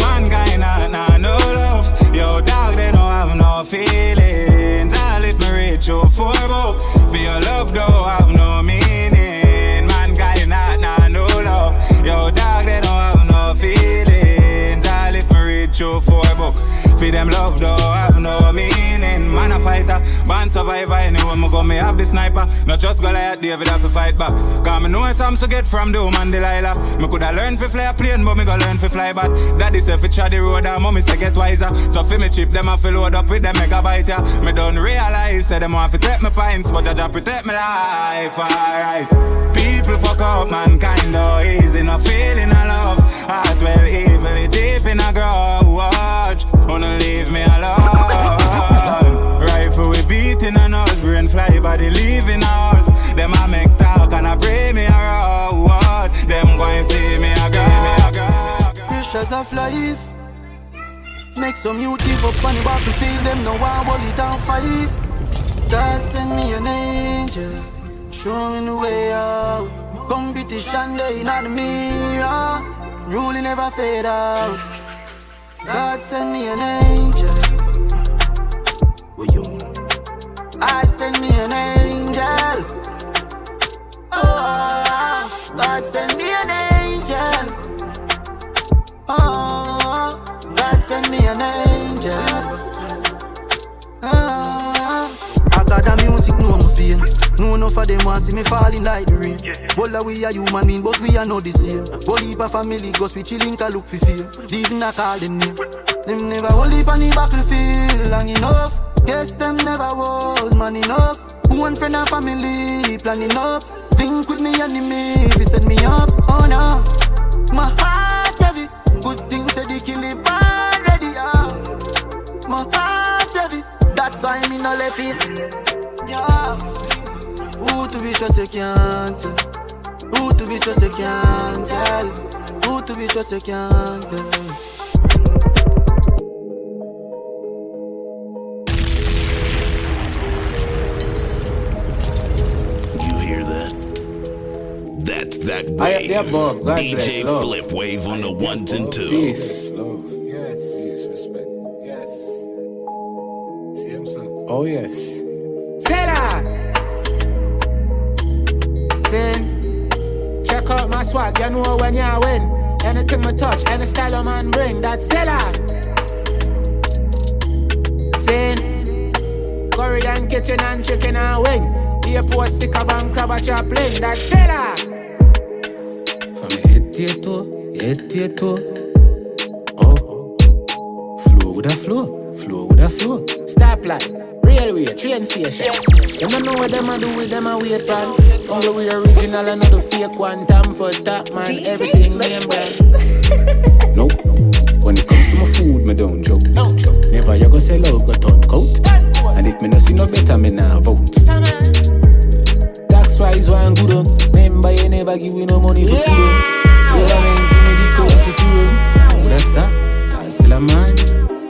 Man kinda nah no love. Yo dog they don't have no feelings. All if me reach you for book. For your love don't For them love don't have no meaning. Man a fighter, man survivor. Anyway me go me have the sniper. Not just go like David have to fight back. Cause me know some to get from Doom and Delilah. Me coulda learn fi fly a plane, but me go learn fi fly back. Daddy say fi try the road, and mommy say get wiser. So fi me chip them and fi load up with them megabyte yeah. Me don't realize say them want fi take me pints, but Jah protect me life. Alright. People fuck up mankind, though easy no feeling of love. Heart well evilly deep in a grudge. Wanna leave me alone. Rifle we beating on us, brain fly body leaving us. Them a make talk and a pray me around. Them go and see me a girl. Pressures of life Make some youth give up on the battlefield Them no one hold it and fight God send me an angel Show me the way out Competition day in the mirror Ruling never fade out God send me an angel. God send me an angel. Oh, God send me an angel. Oh, God send me an angel. I got the music, know my of them want see me falling like the rain. All of we are human being, but we are not the same. Whole heap of family goes we chilling, can look for fame. Even I call them name. Them never hold heap on the battlefield long enough. Yes, them never was man enough. One friend and family planning up. Think with me enemy, if you set me up. Oh no, my heart heavy. Good things said they kill it already. Yeah. My heart heavy. That's why me no left it. Yeah. Who to be trust you can't tell. Who to be trust you can't tell. Who to be trust you can't tell. You hear that? That's that I am wave. God DJ bless. Love. Flipwave on the ones and twos. Peace. Love. Yes. Peace. Respect. Yes. Same song. Oh, yes. Sin. Check out my swag, you know when you win. Anything me touch, any style a man bring, that's Zilla. Sin. Curry and kitchen and chicken and wing. Airport sticker bank crab at your plane, that's Zilla. From head to toe, head to toe. Oh. Flow with a flow. Flow with a flow. Stoplight, railway, train station. Them don't know what them a do with them a wait on. Only we original and not the fake one. Time for that man, everything name brand. Nope. When it comes to my food, me don't joke. No joke. Never you go sell out, go turn coat. And if me no see no better, me nah vote. Tax wise one good up. Remember you never give me no money for good up. Yeah, man, give me the coach if you run. That's that. I still a man.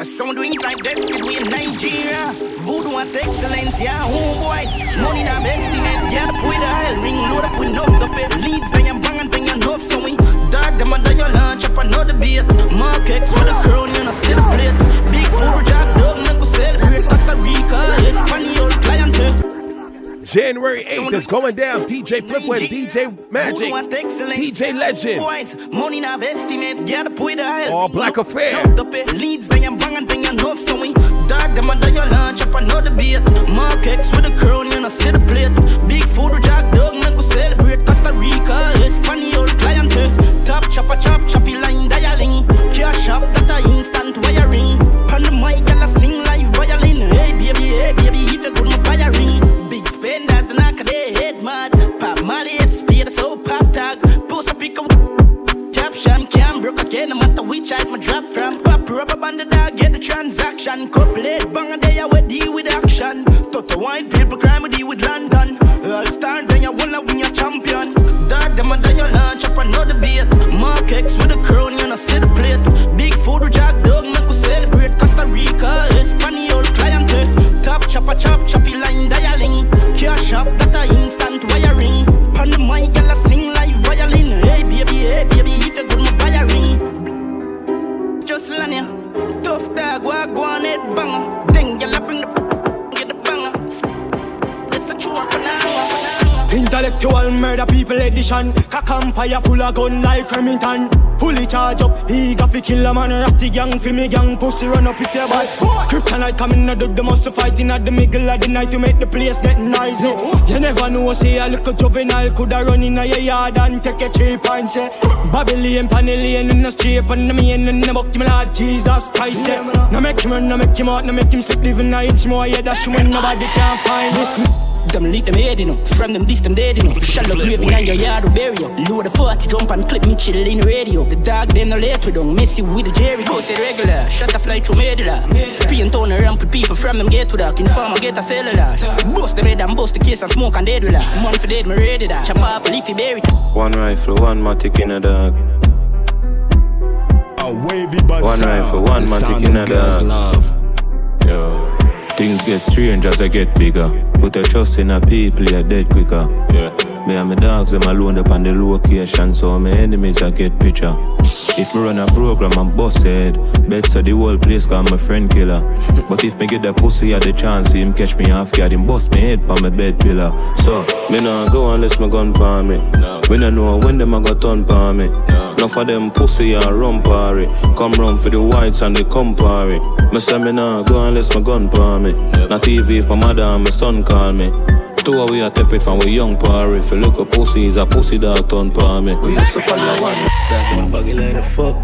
I sound it like this, could in Nigeria. Voodoo and excellence, yeah, homeboys. Money not estimate, get up with a hell ring, load up with no the pit. Leads, then you bang and then you enough, so we dart them under your lunch up another beat. Mark X with a crown, you know, celebrate. Big food, jack dog, make us celebrate. Costa Rica, Espanol, clientele. January 8th is going down. DJ Flipwave, DJ Magic, DJ Legend. Boys, money not estimate, get up with a hell. All black affair. Enough the pit. Leads, then you bang and then you enough, so we dart them under your lunch up another beat. Mark X with a crown, you know, see the plate. Big food, jack dog, make us celebrate. Costa Rica, Espanol, clientele. Top chopper, chop, choppy line, dialing. Cash up, that a instant wiring. Pan the mic, I sing like violin. Hey, baby, hey, baby, if you good, my buy a ring. Spenders, the knock their head mad. Pop Molly, speed, so pop tag. A pick up. Caption can't broke again, no matter which side my drop from. Pop rubber band the dog, get the transaction. Couplate, bang a day, I will deal with action. Toto white people crime, we deal with London. All star, then you wanna win your champion. Dog, them and then you launch up another beat. Mark X with a crown, you know, see the plate. Big food, jack dog, make us celebrate. Costa Rica, Espanol, clientele. Top chopper, chop, choppy line, dialing. Cash up, that a instant wiring. Pan the mic, girl, I sing like violin. Hey, baby, hey, baby, if you good, my a ring. Just Lania, tough walk go on head banger. Then, girl, I bring the Intellectual murder people edition. Cock empire full of gun like Remington. Fully charge up, eager fi kill a man. Ratty gang fi me gang, pussy run up if you bad. Kryptonite coming out of the muscle fighting at the middle of the night to make the place get noisy. You never know, say a little juvenile coulda run in a yard and take a cheap and say Babylon, Panellian in the street and the main and the buck him Lord Jesus Christ. say. No make him run, no make him out, no make him slip, living a inch more. Yeah, that's when nobody can find this. Them leak them head, you know. From them this, them dead, you know. Shallow grave in your yard to bury you. Load the 40, jump and clip me chill in radio. The dog, them no late with them. Messy with the Jerry, go say regular. Shut the flight through medulla. Spin town and ramp with people from them get to that. In the farm, I get a cellular. Bust the head and bust the case and smoke and dead with that. Man for dead, me ready that. Chop off a leafy berry. One rifle, one matic in a dog. A wavy but One sound. rifle, one The matic sound in a them dog. love. Yo. Things get strange as I get bigger. Put a trust in a people, you're dead quicker. Yeah. Me and my dogs, them alone up on the location, so my enemies I get picture. If me run a program, I'm busted. Bet so the whole place got my friend killer. but if me get that pussy at the chance, him catch me off guard, him bust me head for my bed pillar. So, me nah go unless my gun palm me. We nah know when them a got turn palm me. Enough of them pussy and rum party. Come round for the whites and they come party. Me say me nah go unless my gun palm me. Not TV if my mother and my son call me. Store we a tap it from we young party. If you look a pussy, is a pussy dog turn pa me. We used to follow one. Back in my buggy like the fuck.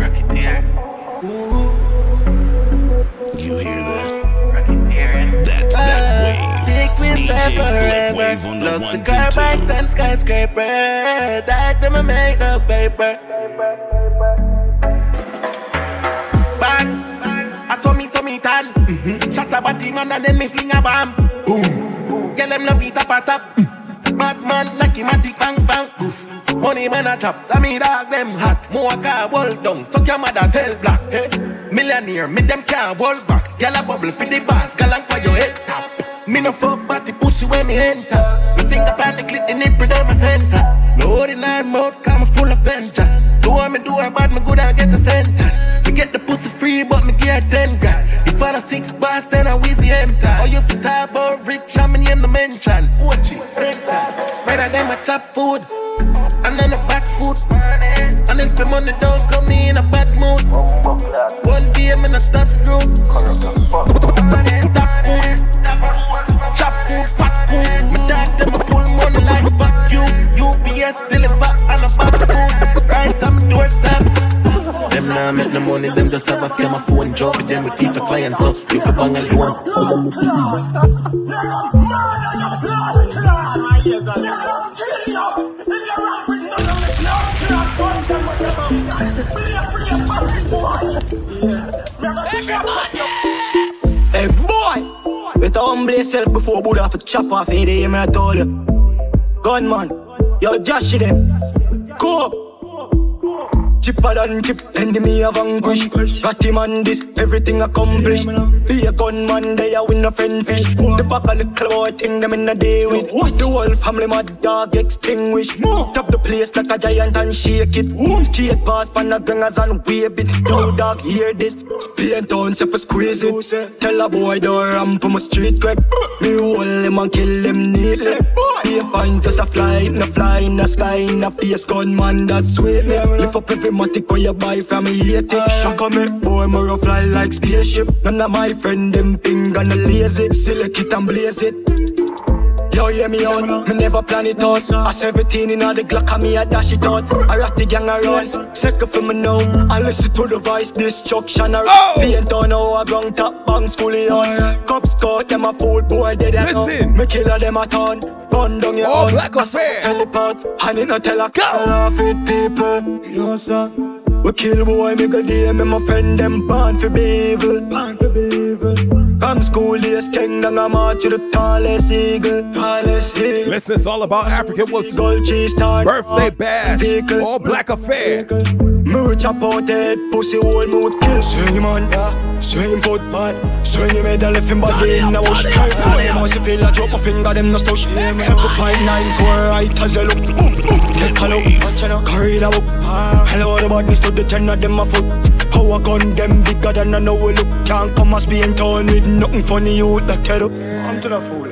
Rocketeer. You hear that? That's that uh, wave. Six wheels DJ forever. Flipwave on the Lots of car two bikes and skyscraper. That them a make the paper. Bang. Saw me, saw me tan. Mm-hmm. Shut up a thing and then me fling a bomb. Boom. Get them love it up a top. Bad man like him a tick bang bang. Oof. Money man a chop. I me dog them hot. More car wall down. Suck your mother cell black. Hey. Millionaire, me them can't hold back. Gyal a bubble for the boss. Galang for your head top. Me no fuck but the pussy when me enter. Me think about the clip, the nipple, them my sensor. No ordinary mouth, come full of vengeance. Do what me do, I bad me good, I get a center. Me get the pussy free, but me get 10 grand. If I a six bars, then I wheezy empty. Oh, you fit talk about rich, I'm in the mention. Watch it, center. Rather than my chop food. And then the box food. And if the money don't come in a bad mood. One game in a top screw. Top food. Chop UPS deliver and a box food. Right on my doorstep. Them nah make no money, them just have a scam a phone job with them with thief a client. So if you bang a loan, Hey boy, better humble yourself before Buddha for chop off any day, man. I told you. Gunman, yo, Josh them. Go up. Chipper than chip, enemy of anguish. Got him on this, everything accomplished. Be a gunman, they a win a friend fish. The back of the boy thing them in a day with. The whole family mad dog extinguish. Tap the place like a giant and shake it. Skate past pan the gangers and wave it. Yo dog, hear this. Spain town, say for squeeze it. Tell a boy don't ramp on my street quick. Me hold him and kill him neatly. Be a just a fly, in a fly in the sky, in a face gunman that's sweet me. Lift up every matic where you buy from me hate it. Shock on me, eh? boy, me rough fly like spaceship. None of my friend them ping and a lazy. Select it and blaze it. Yo, hear me out, me never plan it out. I 17 in all the Glock and me a dash it out. I rat the gang around, second for me now I listen to the voice, destruction I around oh! Paint on a ground top bangs fully on. Oh, Cops caught them a fool, boy dead and Listen. Me killer them a town, gun down your All own. black affair. Teleport, and it no tell a car off it people. You know sir. We kill boy, me go day, me my friend them born for be evil, born for be. From school days, king down a march to the tallest eagle, tallest eagle. Listen, it's all about African Wilson. Gold cheese tarn, Birthday bash. All black affair. Me will chop out head, pussy hole, me would kill. Swing him on, yeah, swing him foot bad, swing him head and left him body in the wash. Boy, must feel like drop my finger, them no stush. Seven point nine four, right as you look. Take a look, watch you know, carry the book. Hello, the badness to the ten of them a foot. How a gun them bigger than I know we look. Can't come and be in town with nothing funny, you tell up. I'm to the fool.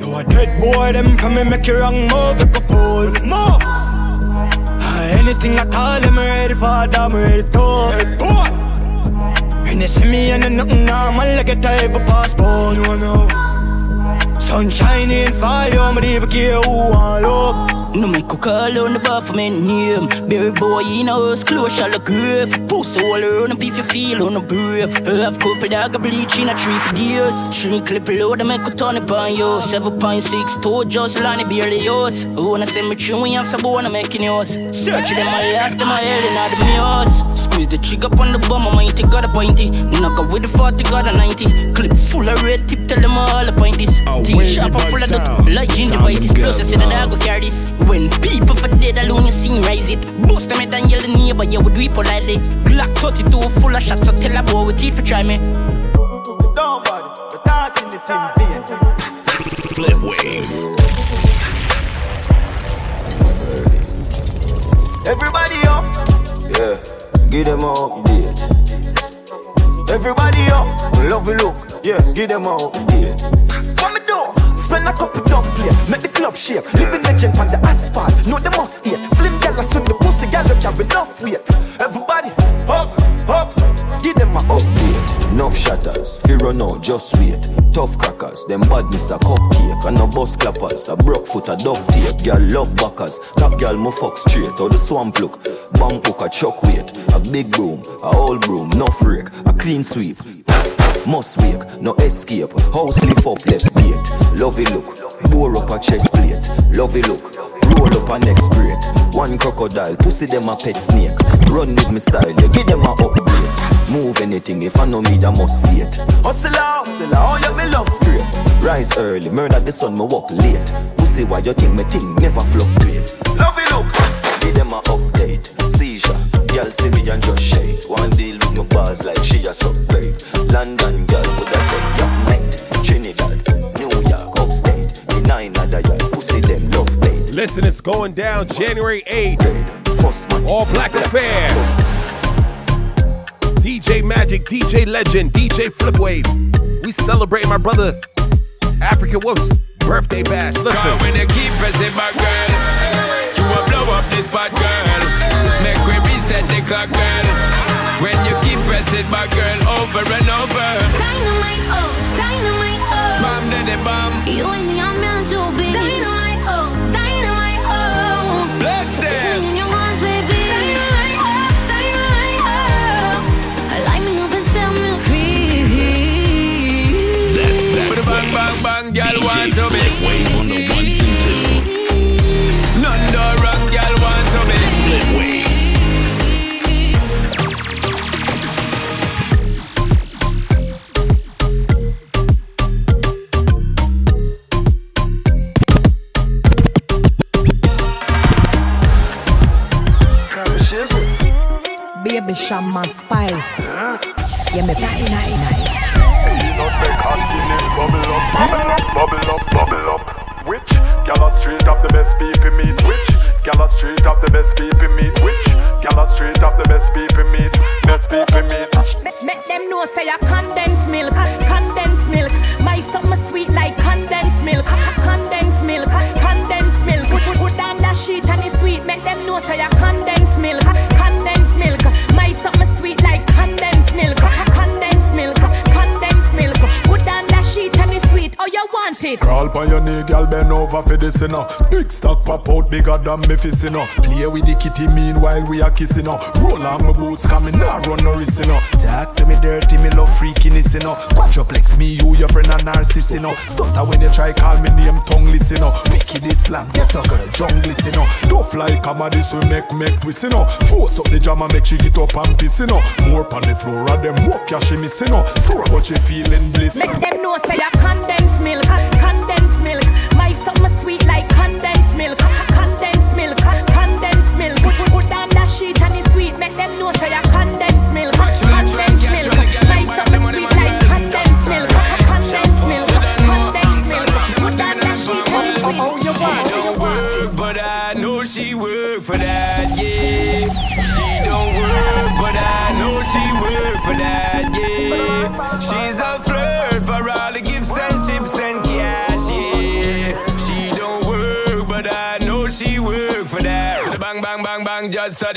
You a dead boy, them from me make you wrong move, like a fool. Move. Ah, Anything at all, I'm ready for that, I'm ready to boy When you see me and nothing normal, like a type of passport No, no Sunshine and fire, I'm never care who I look No make a call on the bar for me name. Berry boy in a house, close shall the grave Pussy all around up if you feel on the brave Have couple dog a bleach in a tree for years Three clip load, I make a ton upon you 7.6 two just line barely yours. Wanna send me through, we have some wanna making yours. Search them, I last them, I hell in all the mirrors Squeeze the trigger on the bum, I mighty got a pointy. Knock out with the 40, got a 90 Clip full of red tip, tell them all point this T-sharp, I'm full of that Like gingivitis, plus I said that I go carry this When people for dead alone, you see rise it Bust them head and yell the neighbor, yeah, would we politely Glock 32 full of shots, so tell a boy with teeth for try me Don't bother, we're talking the team vein. Flipwave. Everybody up, Yeah, give them a update everybody up. Love you look, yeah, give them a update What me do? Spend a couple dumb play, make the club shake. Living legend on the asphalt, know the must eat. Slim gal swing the pussy, gal carry enough weight. Everybody up, up, give them a update. No Enough shatters, fear run out, just wait. Tough crackers, them badness a cupcake. And no bus clappers, a broke foot, a duct tape. Girl love backers, top girl mo fuck straight. How the swamp look, bank hook a chuck weight. A big broom, a old broom, no freak, a clean sweep. Must wake, no escape. House lift up left gate. Lovey look, bore up a chest plate. Lovey look, roll up a next grade. One crocodile, pussy them a pet snake. Run with me style, you give them a upgrade. Move anything, if I know me, that must fate. Hustle, hustle, oh yeah, me love straight. Rise early, murder the sun, me walk late. Pussy, why you think me thing never fluctuate? Lovey look, give them a update. Seizure, girl see me and just shake. One deal with my bars like she a subgrade. London girl would have said yup mate. Trinidad, New York, upstate. The nine other girl, pussy them love bait. Listen, it's going down January 8th. All Black Affair. DJ Magic, DJ Legend, DJ Flipwave. We celebrate my brother African Whoops birthday bash. Listen. Girl, when you keep pressing back, girl, you will blow up this spot, girl. Make we reset the clock, girl. When you keep pressing back, girl, over and over. Dynamite, oh, dynamite, oh. Bam, daddy, bam. You and me are meant to be. Dynamite, Baby shaman spice. Yeah, me party night this, you know. Big stock pop out bigger than me fist, you know. Play with the kitty meanwhile we are kissing, you know. Roll on my boots, coming now run no risk, you know. Talk to me dirty, me love freakiness, you know. Quadruplex me, you, your friend, a narcissist, you know. Stutter when you try call me name, tongue listen, you know. Wicked Islam, get a girl, jungle, you know. Tough like come this we make, make twist, you know. Force up the jam drama, make she get up and piss, you know. More on the floor, of them walk, yeah, she miss, you know. Sore, but she feeling bliss. Make them know say I condensed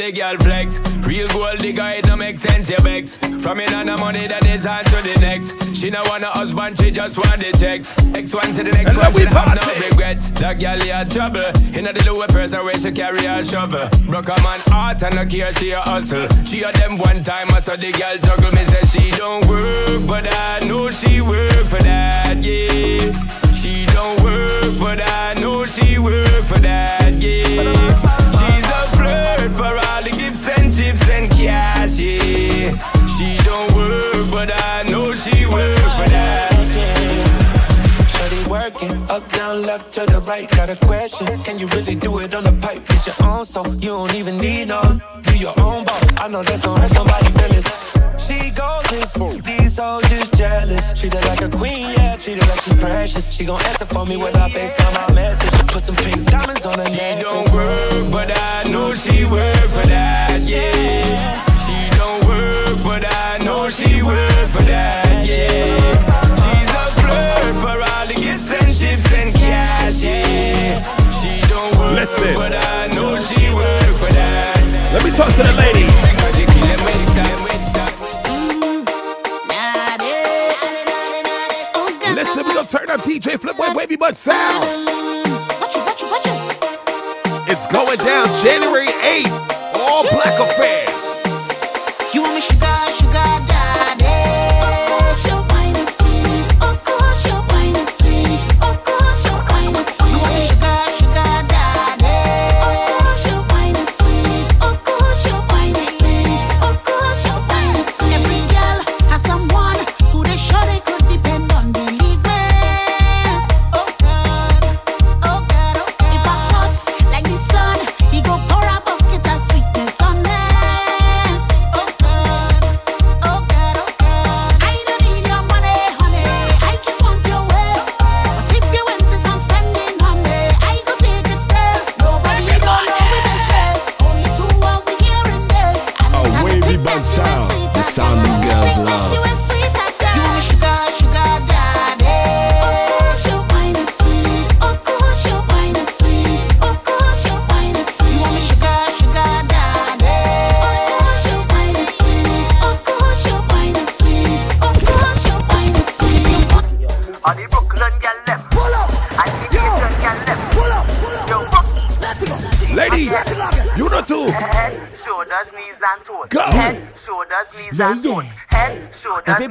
the girl flex. Real gold digger, it no make sense, you vex. From in on the money that is on to the next. She no want a husband, she just want the checks. X1 to the next And one, she have no regrets. That girl had trouble. In the lower person where she carry a shovel. Broke a man heart and a care she a hustle. She a them one time, I saw the girl juggle. Me say she don't work, but I know she work for that, yeah. She don't work, but I know she work for that, yeah. She's for all the gifts and chips and cash, yeah. She don't work, but I know she work for that. Shorty working up, down, left to the right. Got a question? Can you really do it on the pipe? Get your own, so you don't even need none. You your own boss. I know that's gonna hurt somebody feelings. She goes this, these hoes just jealous. Treat her like a queen, yeah. Treat her like she precious. She gon' answer for me when I FaceTime my message. Put some pink diamonds on her neck. She don't work, but I know she work for that, yeah. She don't work, but I know she work for that, yeah. She's a flirt for all the gifts and chips and cash, yeah. She don't work, Listen. but I know she work for that. Let me talk to the ladies. turn up DJ Flipboy Wavy Butt Sound. It's going down January 8th, all black affair.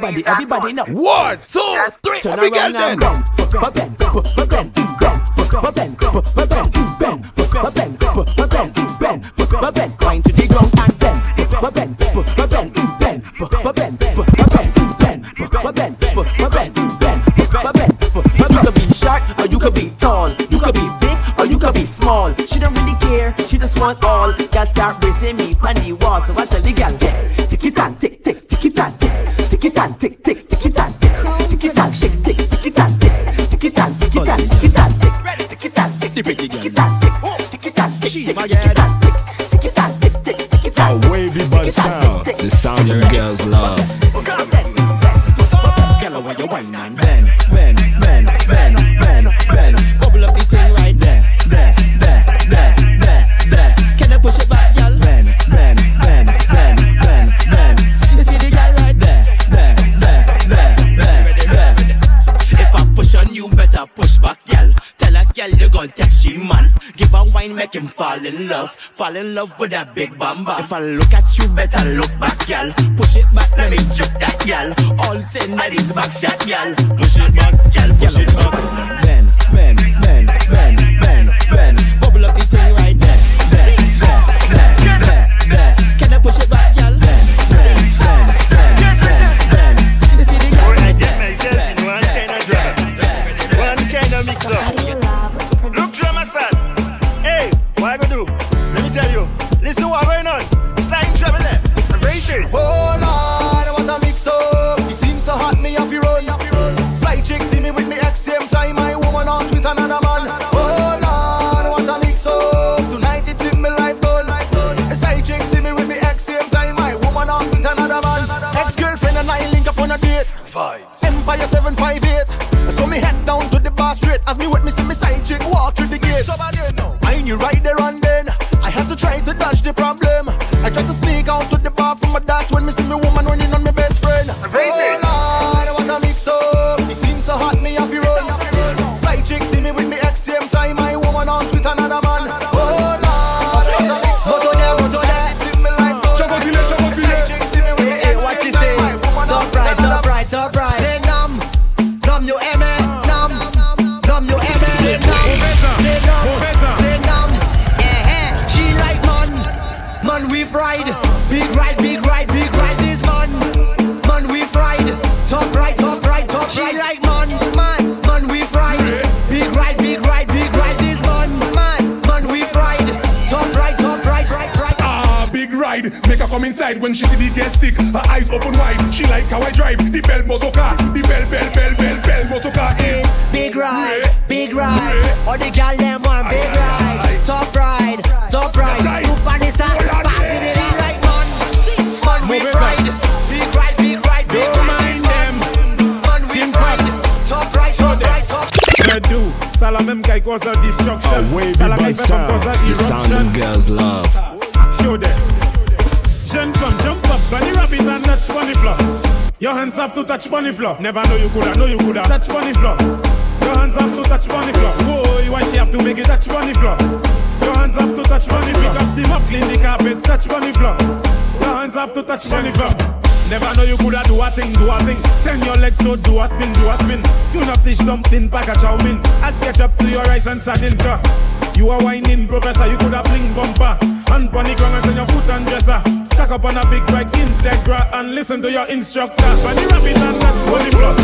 everybody, everybody now. One, two, three, turn around and come. fall in love with that big bamba. If I look at you, better look back, y'all. Push it back, let me jump that, y'all. All ten that is back shot, y'all. Push it back, y'all. Push it back. ride. Make her come inside when she see the gas stick. Her eyes open wide. She like how I drive the bell motor car. The bell, bell, bell, bell, bell motor car is big ride, big ride. All the gal them want big ride, top ride, top ride. Super Nissan, passing it out like man, man with pride. Big ride, big ride, big ride. Do. Salamem guy cause a destruction. Salamem guy cause a eruption. Sound of girls love. Show them. Bunny rabbit and touch bunny floor. Your hands have to touch bunny floor. Never know you coulda, know you coulda touch bunny floor. Your hands have to touch bunny floor. Whoa, why she have to make it touch bunny floor? Your hands have to touch bunny floor. Pick up the mop, clean the carpet, touch bunny floor. Your hands have to touch bunny floor. Never know you coulda do a thing, do a thing. Send your legs so do a spin, do a spin. Tuna fish dumpling, pack a chow mein. Add ketchup to your rice and sardine. You are whining, professor. You coulda fling bumper. Hand bunny ground and your foot and dresser. Tack up on a big bike, Integra, and listen to your instructor. When you rap it and touch body floor.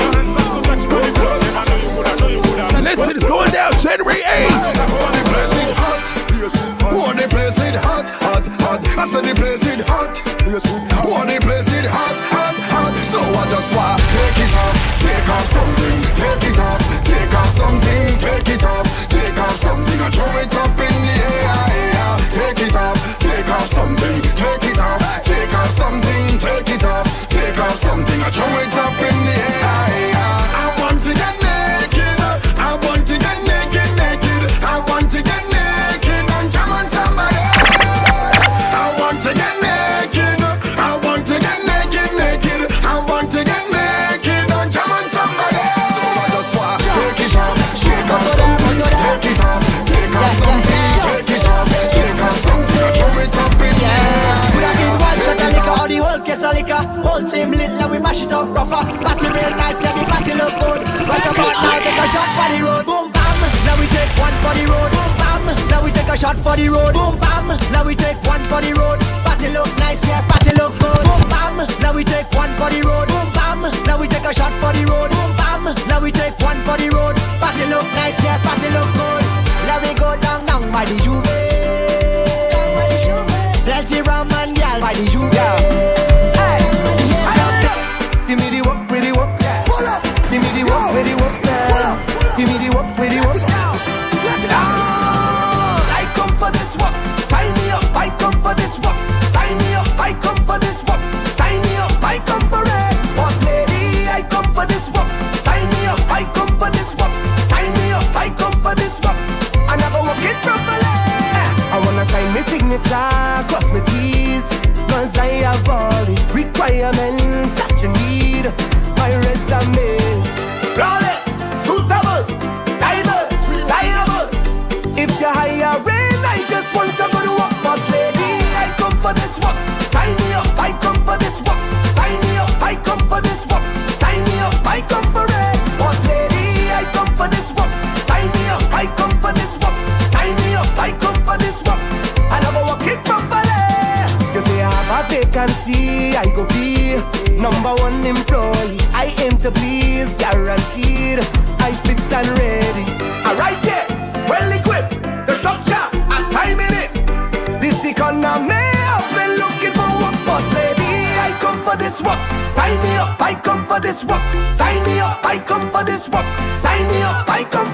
Your hands have to touch body floor. Never know you coulda, know you coulda. Listen, it's going down January 8th. Oh, the place it hot, hot, hot. I said the place it hot. Oh, the place it hot, hot, hot. So I just want take it off, take off something, take it off, take off something, take it off, take off something, and throw it up in the air, air. Take it off, take off something, take it take off something, take it off, take off something, and throw it up liquor. Whole team lit, now we mash it up proper. Party real nice, yeah, the party look good. Right about now, take a shot for the road. Boom bam, now we take one for the road. Boom bam, now we take a shot for the road. Boom bam, now we take one for the road. Party look nice, yeah, party look good. Boom bam, now we take one for the road. Boom bam, now we take a shot for the road. Boom bam, now we take one for the road. Party look nice, yeah, party look good. Now we go down, down by the juve. Plenty rum and gal by the juve. Hey, my signature, cross my T's Cause I have all the requirements vacancy, I go be Number one employee, I aim to please Guaranteed, I fit and ready. Alright yeah, well equipped. The structure, I time in it. This economy, I've been looking for work. Boss lady, I come for this work. Sign me up, I come for this work. Sign me up, I come for this work. Sign me up, I come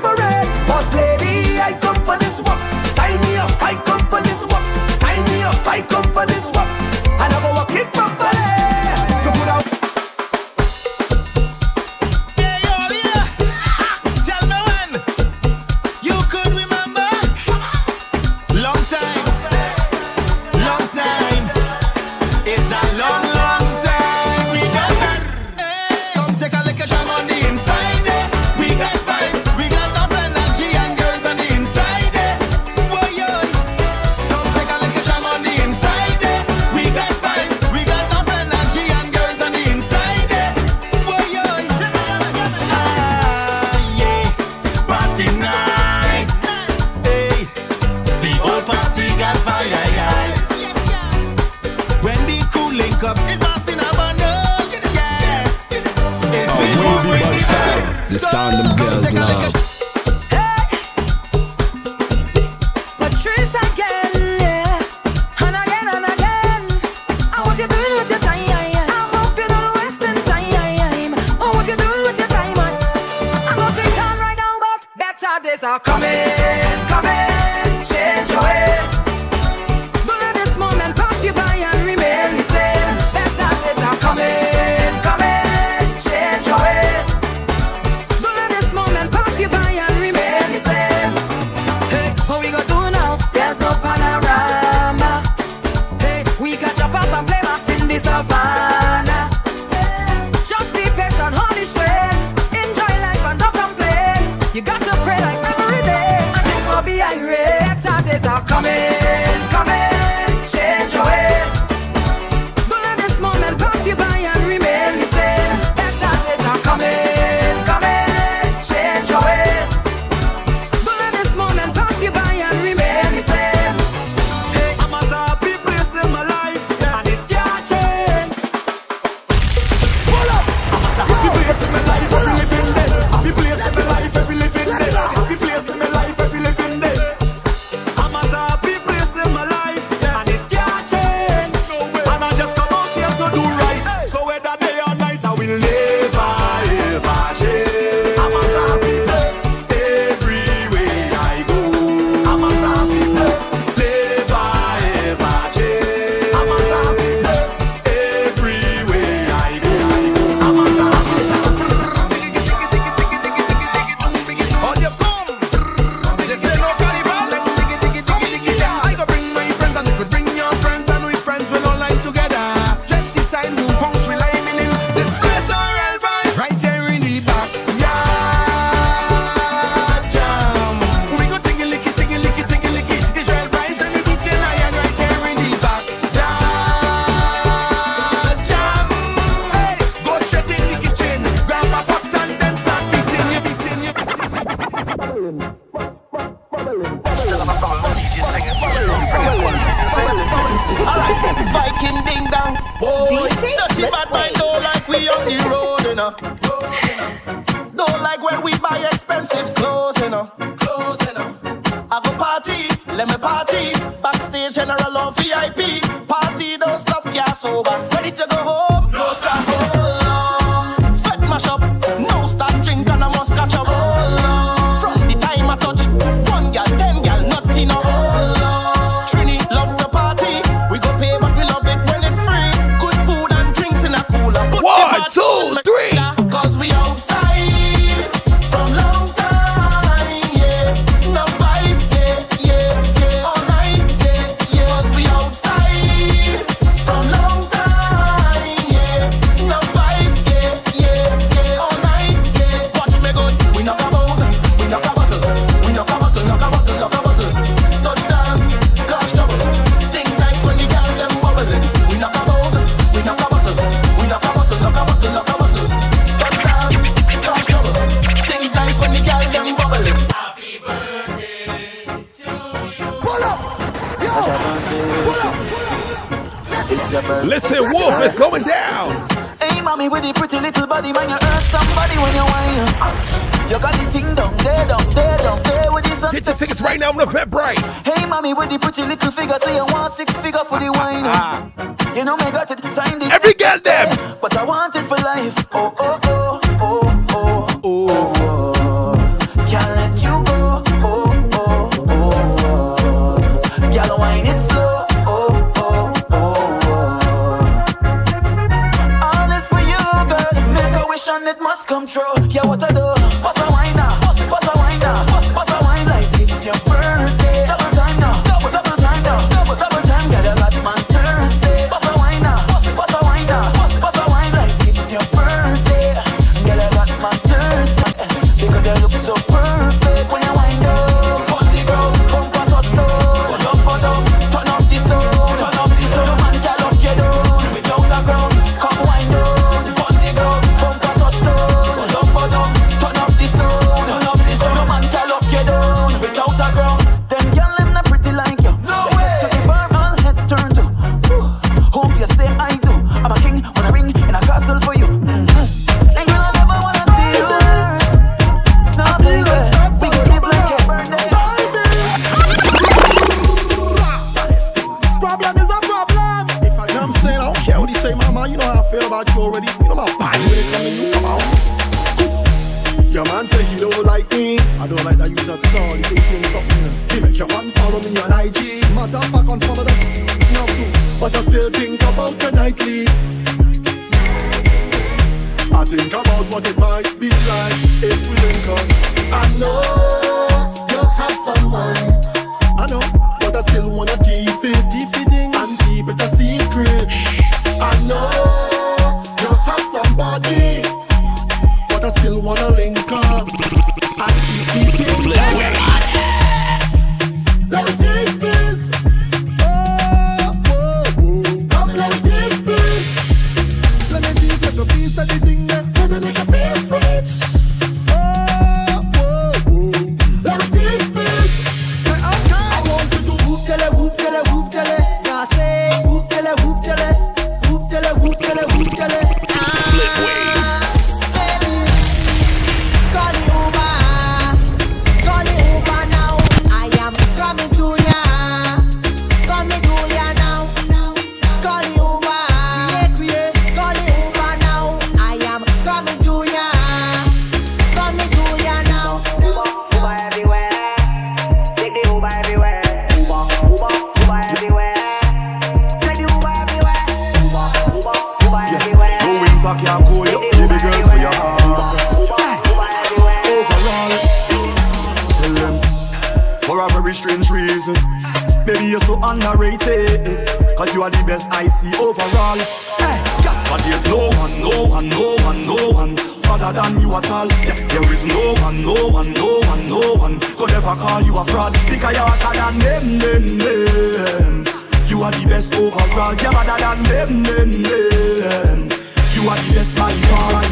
no one, no one, no one. Other than you at all. Yeah, There is no one, no one, no one, no one. Could ever call you a fraud. Because you're hotter than them, them, them. You are the best overall. You're better than them, them, them. You are the best by far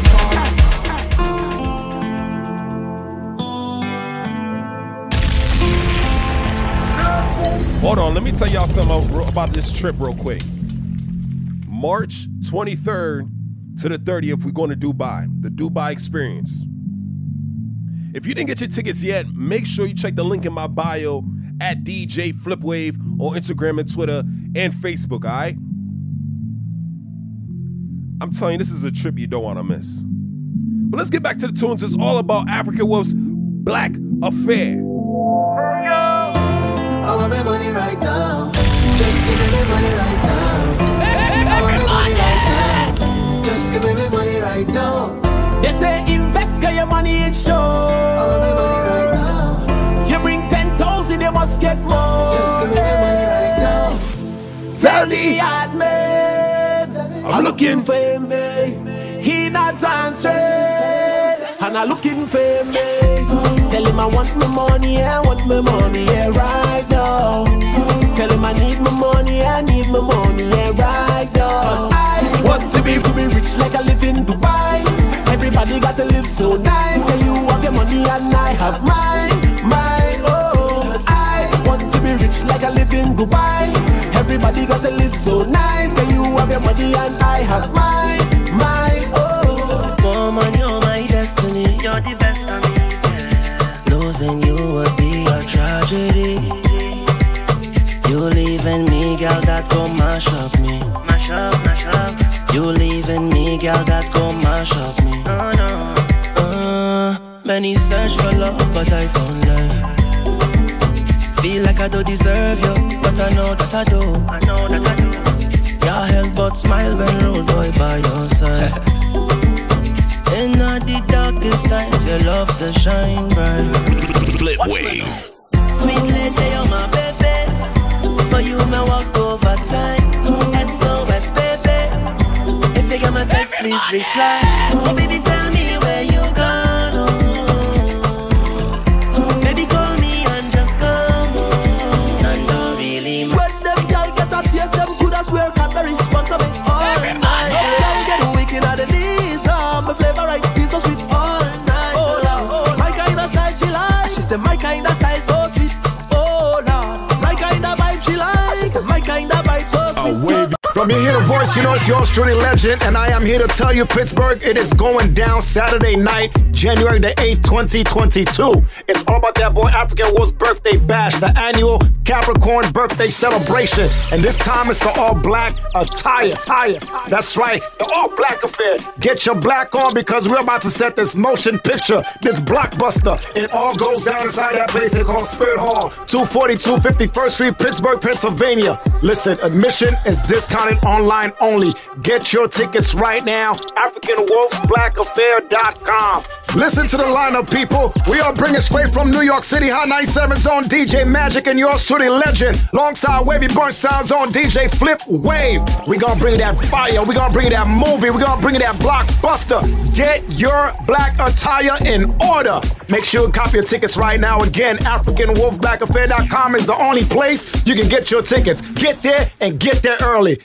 Hold on, let me tell y'all something about this trip real quick. March 23rd to the 30th, we're going to Dubai, the Dubai experience. If you didn't get your tickets yet, make sure you check the link in my bio at DJ Flipwave on Instagram and Twitter and Facebook, all right? I'm telling you, this is a trip you don't want to miss. But let's get back to the tunes. It's all about African Wolf's Black Affair. I want my money right now. Just give me my money right now. Right now. They say invest, your money in show. I want my money right now. You bring 10,000, you must get more. Just give me my money right now. Tell the hard man, I'm looking for him, eh. He not answering, and I'm looking for him, eh. Tell him I want my money, I want my money, yeah, right now. Tell him I need my money, I need my money, yeah, right now. Cause I want to be, to be rich like I live in Dubai. Everybody got to live so nice. Yeah, you have your money and I have mine, mine, oh. I want to be rich like I live in Dubai. Everybody got to live so nice. Yeah, you have your money and I have mine, mine, oh. Woman, you're my destiny. You're the best of me. Losing you would be a tragedy. You leaving me, girl, that go mash up me. Mash up, mash up. You leaving me, girl, that go mash up me. Oh no. Uh, many search for love, but I found love. Feel like I don't deserve you, but I know that I do. I know that I do. Your help but smile when road boy by your side. In all the darkest times, your love to shine bright. Flipwave. Sweet lady, you're my baby. For you, me walk over time. SOS, baby. If you get my text, please reply. Oh, baby, tell me where you gone. oh. Baby, call me and just come on. And don't really When them girl get a taste, them coulda swear Cadbury sponsor me all night. Them get wicked at the knees, ah, my flavor right feels so sweet all night. Oh Lord, my kind of style she like. She said my kind of style my kind of vibe so sweet. From you hear the voice, you know it's yours truly legend, and I am here to tell you, Pittsburgh, it is going down Saturday night, January the 8th, 2022. It's all about that boy African Wolf's birthday bash, the annual Capricorn birthday celebration. And this time it's the all black attire. attire. That's right, the all black affair. Get your black on because we're about to set this motion picture, this blockbuster. It all goes down inside that place they call Spirit Hall, 242 51st Street, Pittsburgh, Pennsylvania. Listen, admission is discounted online only. Get your tickets right now. AfricanWolfsBlackAffair.com. Listen to the lineup, people. We are bringing straight from New York City, Hot 97 Zone DJ Magic and yours truly legend. Longside Wavy Burn Sounds on DJ Flipwave. We gonna bring that fire. We gonna bring that movie. We gonna bring that blockbuster. Get your black attire in order. Make sure you copy your tickets right now. Again, AfricanWolfBlackAffair.com is the only place you can get your tickets. Get there and get there early.